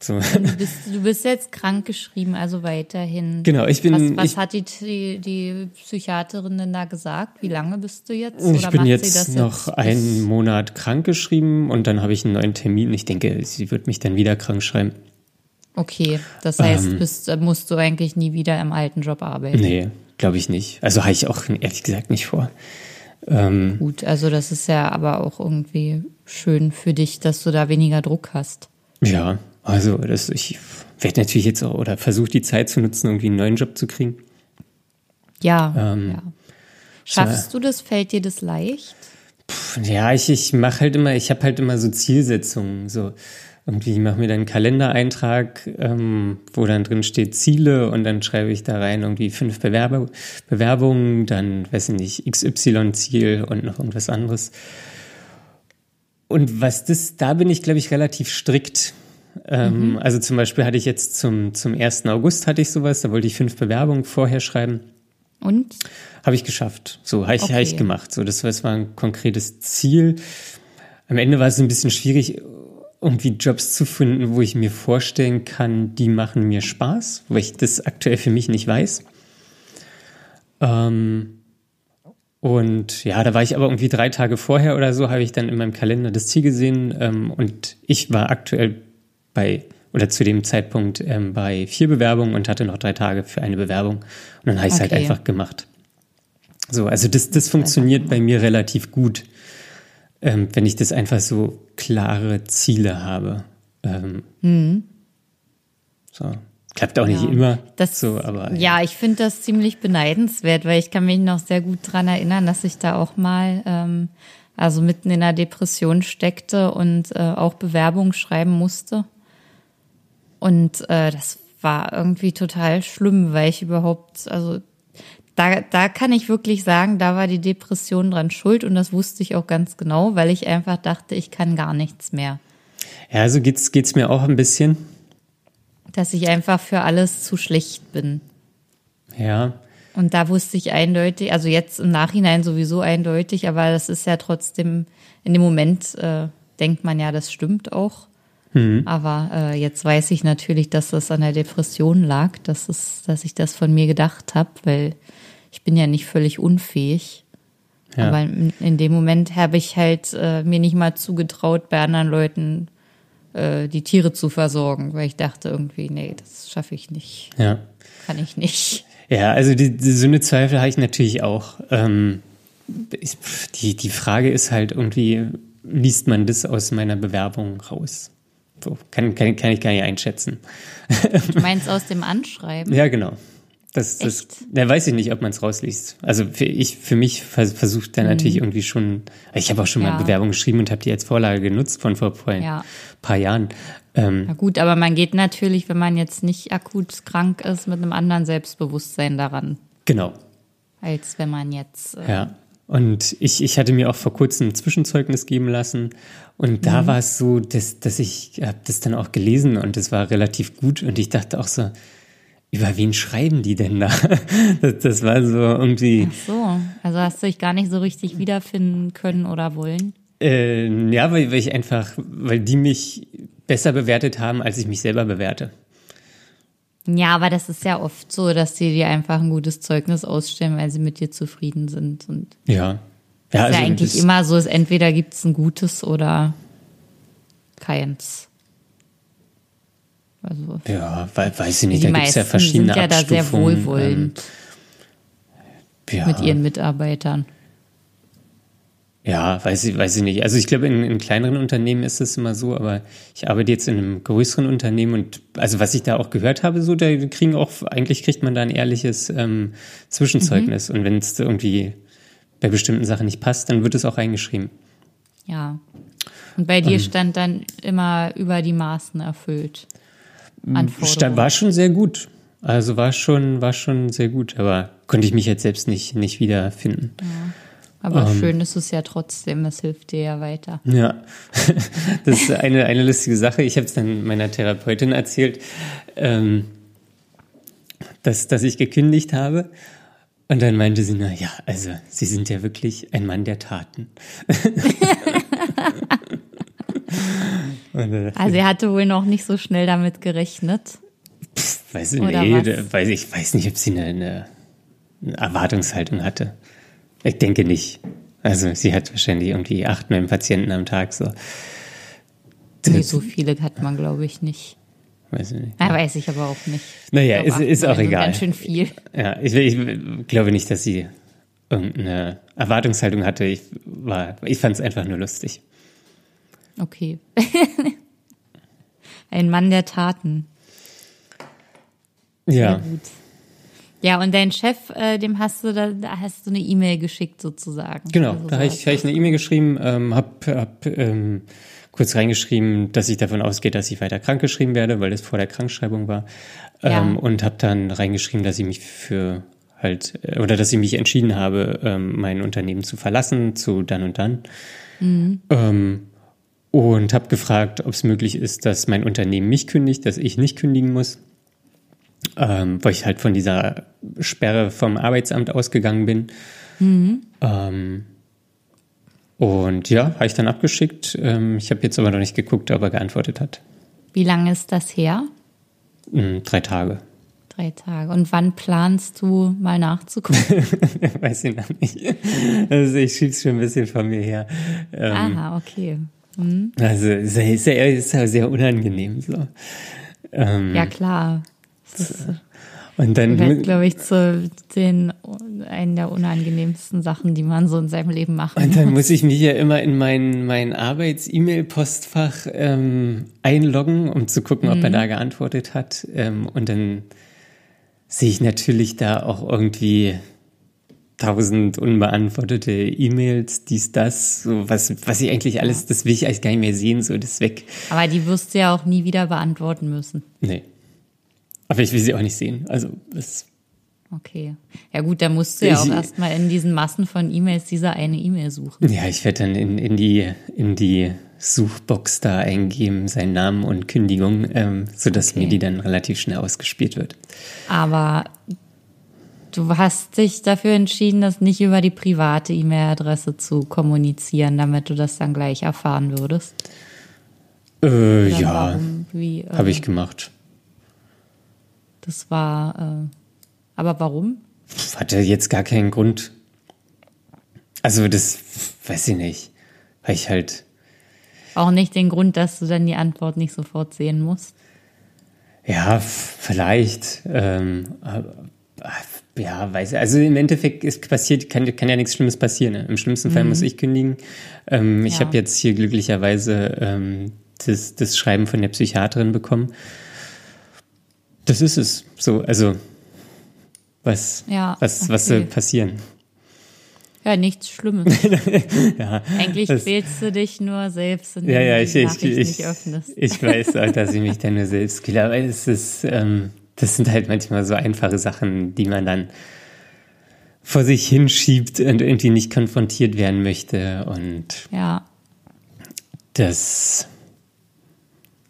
Du, bist, du bist jetzt krank geschrieben, also weiterhin. Genau, ich bin. Was, was ich, hat die, die, Psychiaterin denn da gesagt? Wie lange bist du jetzt? ich bin jetzt noch jetzt einen Monat krank geschrieben und dann habe ich einen neuen Termin. Ich denke, sie wird mich dann wieder krank schreiben. Okay, das heißt, ähm, bist, musst du eigentlich nie wieder im alten Job arbeiten? Nee, glaube ich nicht. Also habe ich auch ehrlich gesagt nicht vor. Ähm, Gut, also das ist ja aber auch irgendwie schön für dich, dass du da weniger Druck hast. ja, also das, ich werde natürlich jetzt auch oder versuche die Zeit zu nutzen, irgendwie einen neuen Job zu kriegen. Ja, Ähm, ja. Schaffst du das? Fällt dir das leicht? Ja, ich, ich mache halt immer, ich habe halt immer so Zielsetzungen. So irgendwie, ich mache mir dann einen Kalendereintrag, ähm, wo dann drin steht Ziele und dann schreibe ich da rein irgendwie fünf Bewerber, Bewerbungen, dann weiß ich nicht, XY-Ziel und noch irgendwas anderes. Und was das, da bin ich, glaube ich, relativ strikt. Ähm, Also zum Beispiel hatte ich jetzt zum, zum 1. August hatte ich sowas, da wollte ich fünf Bewerbungen vorher schreiben. Und? Habe ich geschafft. So, habe ich, Okay. hab ich gemacht. So, das war, das war ein konkretes Ziel. Am Ende war es ein bisschen schwierig, irgendwie Jobs zu finden, wo ich mir vorstellen kann, die machen mir Spaß, weil ich das aktuell für mich nicht weiß. Ähm, und ja, da war ich aber irgendwie drei Tage vorher oder so, habe ich dann in meinem Kalender das Ziel gesehen. Ähm, und ich war aktuell bei, oder zu dem Zeitpunkt ähm, bei vier Bewerbungen und hatte noch drei Tage für eine Bewerbung. Und dann habe ich es halt Okay. einfach gemacht. So, also das, das funktioniert bei mir relativ gut, ähm, wenn ich das einfach so klare Ziele habe. Ähm, So. Klappt auch nicht Ja. immer Das, so, aber ja, ich finde das ziemlich beneidenswert, weil ich kann mich noch sehr gut dran erinnern, dass ich da auch mal ähm, also mitten in einer Depression steckte und äh, auch Bewerbungen schreiben musste. Und äh, das war irgendwie total schlimm, weil ich überhaupt, also da, da kann ich wirklich sagen, da war die Depression dran schuld und das wusste ich auch ganz genau, weil ich einfach dachte, ich kann gar nichts mehr. Ja, so geht's, geht's mir auch ein bisschen. Dass ich einfach für alles zu schlecht bin. Ja. Und da wusste ich eindeutig, also jetzt im Nachhinein sowieso eindeutig, aber das ist ja trotzdem, in dem Moment äh, denkt man ja, das stimmt auch. Aber äh, jetzt weiß ich natürlich, dass das an der Depression lag, dass, es, dass ich das von mir gedacht habe, weil ich bin ja nicht völlig unfähig. Ja. Aber in, in dem Moment habe ich halt äh, mir nicht mal zugetraut, bei anderen Leuten äh, die Tiere zu versorgen, weil ich dachte irgendwie, nee, das schaffe ich nicht, Ja. kann ich nicht. Ja, also die, die, so eine Zweifel habe ich natürlich auch. Ähm, ich, die, die Frage ist halt irgendwie, liest man das aus meiner Bewerbung raus? So, kann, kann, kann ich gar nicht einschätzen. Du meinst aus dem Anschreiben? Ja, genau. Das, das, Echt? da weiß ich nicht, ob man es rausliest. Also für, ich, für mich vers versucht da natürlich irgendwie schon, ich habe auch schon mal Mhm. Ja. Bewerbungen geschrieben und habe die als Vorlage genutzt von vor vor ein Ja. paar Jahren. Ähm, Na gut, aber man geht natürlich, wenn man jetzt nicht akut krank ist, mit einem anderen Selbstbewusstsein daran, genau. als wenn man jetzt. Äh, Ja. Und ich, ich hatte mir auch vor kurzem ein Zwischenzeugnis geben lassen. Und da war es so, dass, dass ich habe das dann auch gelesen und es war relativ gut. Und ich dachte auch so, über wen schreiben die denn da? Das, das war so irgendwie, Ach so, also hast du dich gar nicht so richtig wiederfinden können oder wollen? äh, ja, weil, weil ich einfach, weil die mich besser bewertet haben, als ich mich selber bewerte. Ja, aber das ist ja oft so, dass sie dir einfach ein gutes Zeugnis ausstellen, weil sie mit dir zufrieden sind. Und Ja. Ja, das also ist ja eigentlich das- immer so, ist entweder gibt es ein gutes oder keins. Also Ja, weil, weiß ich nicht, die da gibt es meisten ja verschiedene sind ja da sehr Abstufungen, wohlwollend Ähm, ja. mit ihren Mitarbeitern. Ja, weiß ich, weiß ich nicht. Also ich glaube, in, in kleineren Unternehmen ist es immer so, aber ich arbeite jetzt in einem größeren Unternehmen und also was ich da auch gehört habe, so, da kriegen auch, eigentlich kriegt man da ein ehrliches ähm, Zwischenzeugnis und wenn es irgendwie bei bestimmten Sachen nicht passt, dann wird es auch reingeschrieben. Ja. Und bei Ähm. dir stand dann immer über die Maßen erfüllt. Anforderungen. War schon sehr gut. Also war schon, war schon sehr gut, aber konnte ich mich jetzt selbst nicht, nicht wiederfinden. Aber ähm. schön ist es ja trotzdem, das hilft dir ja weiter. Ja, das ist eine, eine lustige Sache. Ich habe es dann meiner Therapeutin erzählt, ähm, dass, dass ich gekündigt habe. Und dann meinte sie, na ja, also Sie sind ja wirklich ein Mann der Taten. Äh, Also er hatte wohl noch nicht so schnell damit gerechnet. weiß ich, oder nee, da- weiß, ich weiß nicht, ob sie eine, eine Erwartungshaltung hatte. Ich denke nicht. Also sie hat wahrscheinlich irgendwie acht, neun Patienten am Tag so. Nee, so viele hat man, glaube ich, nicht. Weiß ich nicht. Na, weiß ich aber auch nicht. Naja, ist, ist auch egal. Ganz schön viel. Ja, ich, ich glaube nicht, dass sie irgendeine Erwartungshaltung hatte. Ich, ich fand es einfach nur lustig. Okay. Ein Mann der Taten. Ja. Sehr gut. Ja, und dein Chef, äh, dem hast du da, da hast du eine E-Mail geschickt sozusagen. Genau, Also da habe ich, hab ich eine E-Mail geschrieben, ähm, hab, hab ähm, kurz reingeschrieben, dass ich davon ausgehe, dass ich weiter krankgeschrieben werde, weil das vor der Krankschreibung war. Ähm, Ja. Und habe dann reingeschrieben, dass ich mich für halt, äh, oder dass ich mich entschieden habe, ähm, mein Unternehmen zu verlassen, zu dann und dann. Ähm, und habe gefragt, ob es möglich ist, dass mein Unternehmen mich kündigt, dass ich nicht kündigen muss. Ähm, weil ich halt von dieser Sperre vom Arbeitsamt ausgegangen bin. Ähm, und ja, habe ich dann abgeschickt. Ähm, ich habe jetzt aber noch nicht geguckt, ob er geantwortet hat. Wie lange ist das her? Hm, drei Tage. Drei Tage. Und wann planst du mal nachzugucken? Weiß ich noch nicht. Also ich schieb's schon ein bisschen von mir her. Ähm, Aha, okay. Hm. also ist ja, ist, ja, ist ja sehr unangenehm so. Ähm, Ja, klar. Das ist, und dann gehört, glaube ich, zu den einen der unangenehmsten Sachen, die man so in seinem Leben machen Und dann muss. ich mich ja immer in mein, mein Arbeits-E-Mail-Postfach ähm, einloggen, um zu gucken, ob er da geantwortet hat. Ähm, und dann sehe ich natürlich da auch irgendwie tausend unbeantwortete E-Mails, dies, das, so was, was ich eigentlich alles, das will ich eigentlich gar nicht mehr sehen, so das weg. Aber die wirst du ja auch nie wieder beantworten müssen. Nee. Aber ich will sie auch nicht sehen. Also das, Okay. Ja gut, da musst du ja auch erstmal in diesen Massen von E-Mails diese eine E-Mail suchen. ja, ich werde dann in, in die in die Suchbox da eingeben, seinen Namen und Kündigung, ähm, sodass Okay. mir die dann relativ schnell ausgespielt wird. Aber du hast dich dafür entschieden, das nicht über die private E-Mail-Adresse zu kommunizieren, damit du das dann gleich erfahren würdest. Äh, ja, äh, habe ich gemacht. Das war, äh, aber warum? Hatte jetzt gar keinen Grund. Also das weiß ich nicht. Weil ich halt, Auch nicht den Grund, dass du dann die Antwort nicht sofort sehen musst. ja, vielleicht, ähm, ja, weiß ich. Also im Endeffekt ist passiert, kann, kann ja nichts Schlimmes passieren. Ne? Im schlimmsten Fall muss ich kündigen. Ähm, Ich Mhm. Ja. habe jetzt hier glücklicherweise ähm, das, das Schreiben von der Psychiaterin bekommen. Das ist es. So, also was, Ja, was, was soll okay. passieren? Ja, nichts Schlimmes. Ja, Eigentlich quälst du dich nur selbst, indem Ja, ja, du ich, die ich, Nachricht ich, nicht öffnest. ich weiß auch, dass ich mich da nur selbst quäle, aber es ist, ähm, das sind halt manchmal so einfache Sachen, die man dann vor sich hinschiebt und irgendwie nicht konfrontiert werden möchte und Ja, das,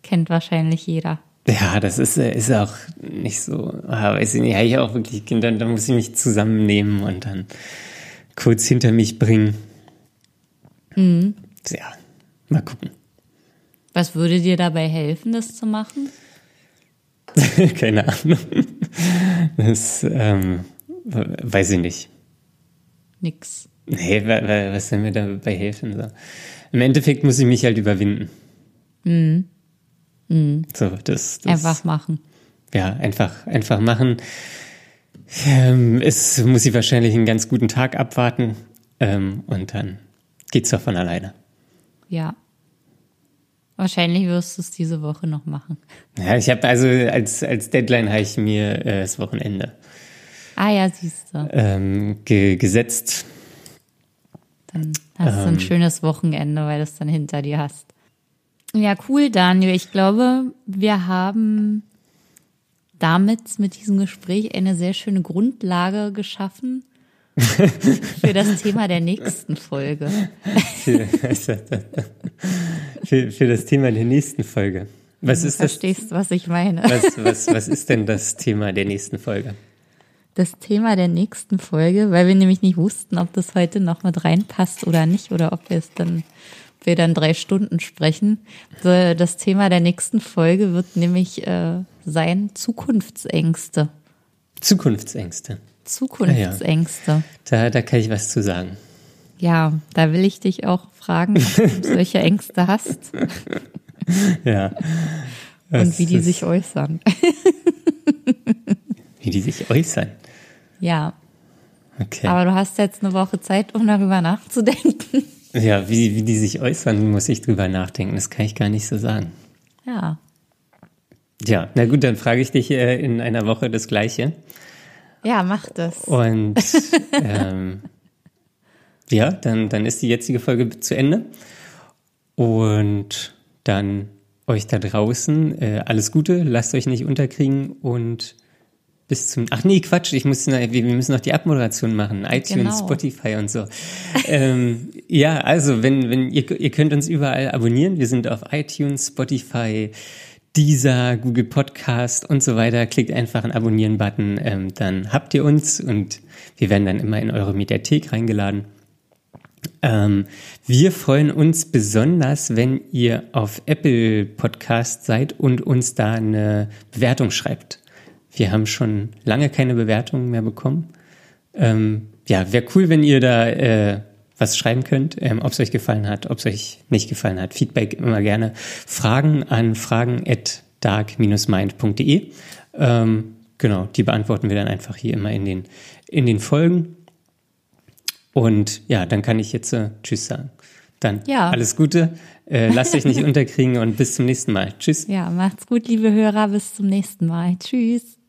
kennt wahrscheinlich jeder. Ja, das ist, äh, ist auch nicht so, ah, weiß ich nicht, habe ich auch wirklich Kinder, da muss ich mich zusammennehmen und dann kurz hinter mich bringen. Mhm. Ja, mal gucken. Was würde dir dabei helfen, das zu machen? Keine Ahnung. Das ähm, weiß ich nicht. Nix. Nee, wa- wa- was soll mir dabei helfen? So. Im Endeffekt muss ich mich halt überwinden. So, das, das Einfach machen. ja einfach einfach machen. Ähm, es muss ich wahrscheinlich einen ganz guten Tag abwarten ähm, und dann geht's doch von alleine. Ja. Wahrscheinlich wirst du es diese Woche noch machen. Ja, ich habe also als als Deadline habe ich mir äh, das Wochenende Ah ja, siehst du. ähm, ge gesetzt. Dann hast du Ähm. ein schönes Wochenende, weil du es dann hinter dir hast. Ja, cool, Daniel. Ich glaube, wir haben damit mit diesem Gespräch eine sehr schöne Grundlage geschaffen für das Thema der nächsten Folge. für, für, für das Thema der nächsten Folge. Was Du ist das? verstehst, was ich meine. Was, was, was ist denn das Thema der nächsten Folge? Das Thema der nächsten Folge, weil wir nämlich nicht wussten, ob das heute noch mit reinpasst oder nicht, oder ob wir es dann, wir dann drei Stunden sprechen. Das Thema der nächsten Folge wird nämlich äh, sein Zukunftsängste. Zukunftsängste. Zukunftsängste. Da, da kann ich was zu sagen. Ja, da will ich dich auch fragen, ob du solche Ängste hast Ja. und wie die sich äußern. Wie die sich äußern. Ja, Okay. Aber du hast jetzt eine Woche Zeit, um darüber nachzudenken. Ja, wie, wie die sich äußern, muss ich drüber nachdenken. Das kann ich gar nicht so sagen. Ja. Ja, na gut, dann frage ich dich äh, in einer Woche das Gleiche. Ja, mach das. Und ähm, ja, dann, dann ist die jetzige Folge zu Ende. Und dann euch da draußen äh, alles Gute, lasst euch nicht unterkriegen und bis zum. Ach nee, Quatsch, ich muss, wir, müssen noch die Abmoderation machen. iTunes, genau. Spotify und so. ähm, ja, also wenn, wenn ihr, ihr könnt uns überall abonnieren. Wir sind auf iTunes, Spotify, Deezer, Google Podcast und so weiter. Klickt einfach einen Abonnieren-Button, ähm, dann habt ihr uns und wir werden dann immer in eure Mediathek reingeladen. Ähm, wir freuen uns besonders, wenn ihr auf Apple Podcast seid und uns da eine Bewertung schreibt. Wir haben schon lange keine Bewertungen mehr bekommen. Ähm, ja, wäre cool, wenn ihr da äh, was schreiben könnt, ähm, ob es euch gefallen hat, ob es euch nicht gefallen hat. Feedback immer gerne. Fragen an fragen at dark-mind.de. Ähm, genau, die beantworten wir dann einfach hier immer in den, in den Folgen. Und ja, dann kann ich jetzt äh, Tschüss sagen. Dann ja. alles Gute, äh, lasst euch nicht unterkriegen und bis zum nächsten Mal. Tschüss. Ja, macht's gut, liebe Hörer, bis zum nächsten Mal. Tschüss.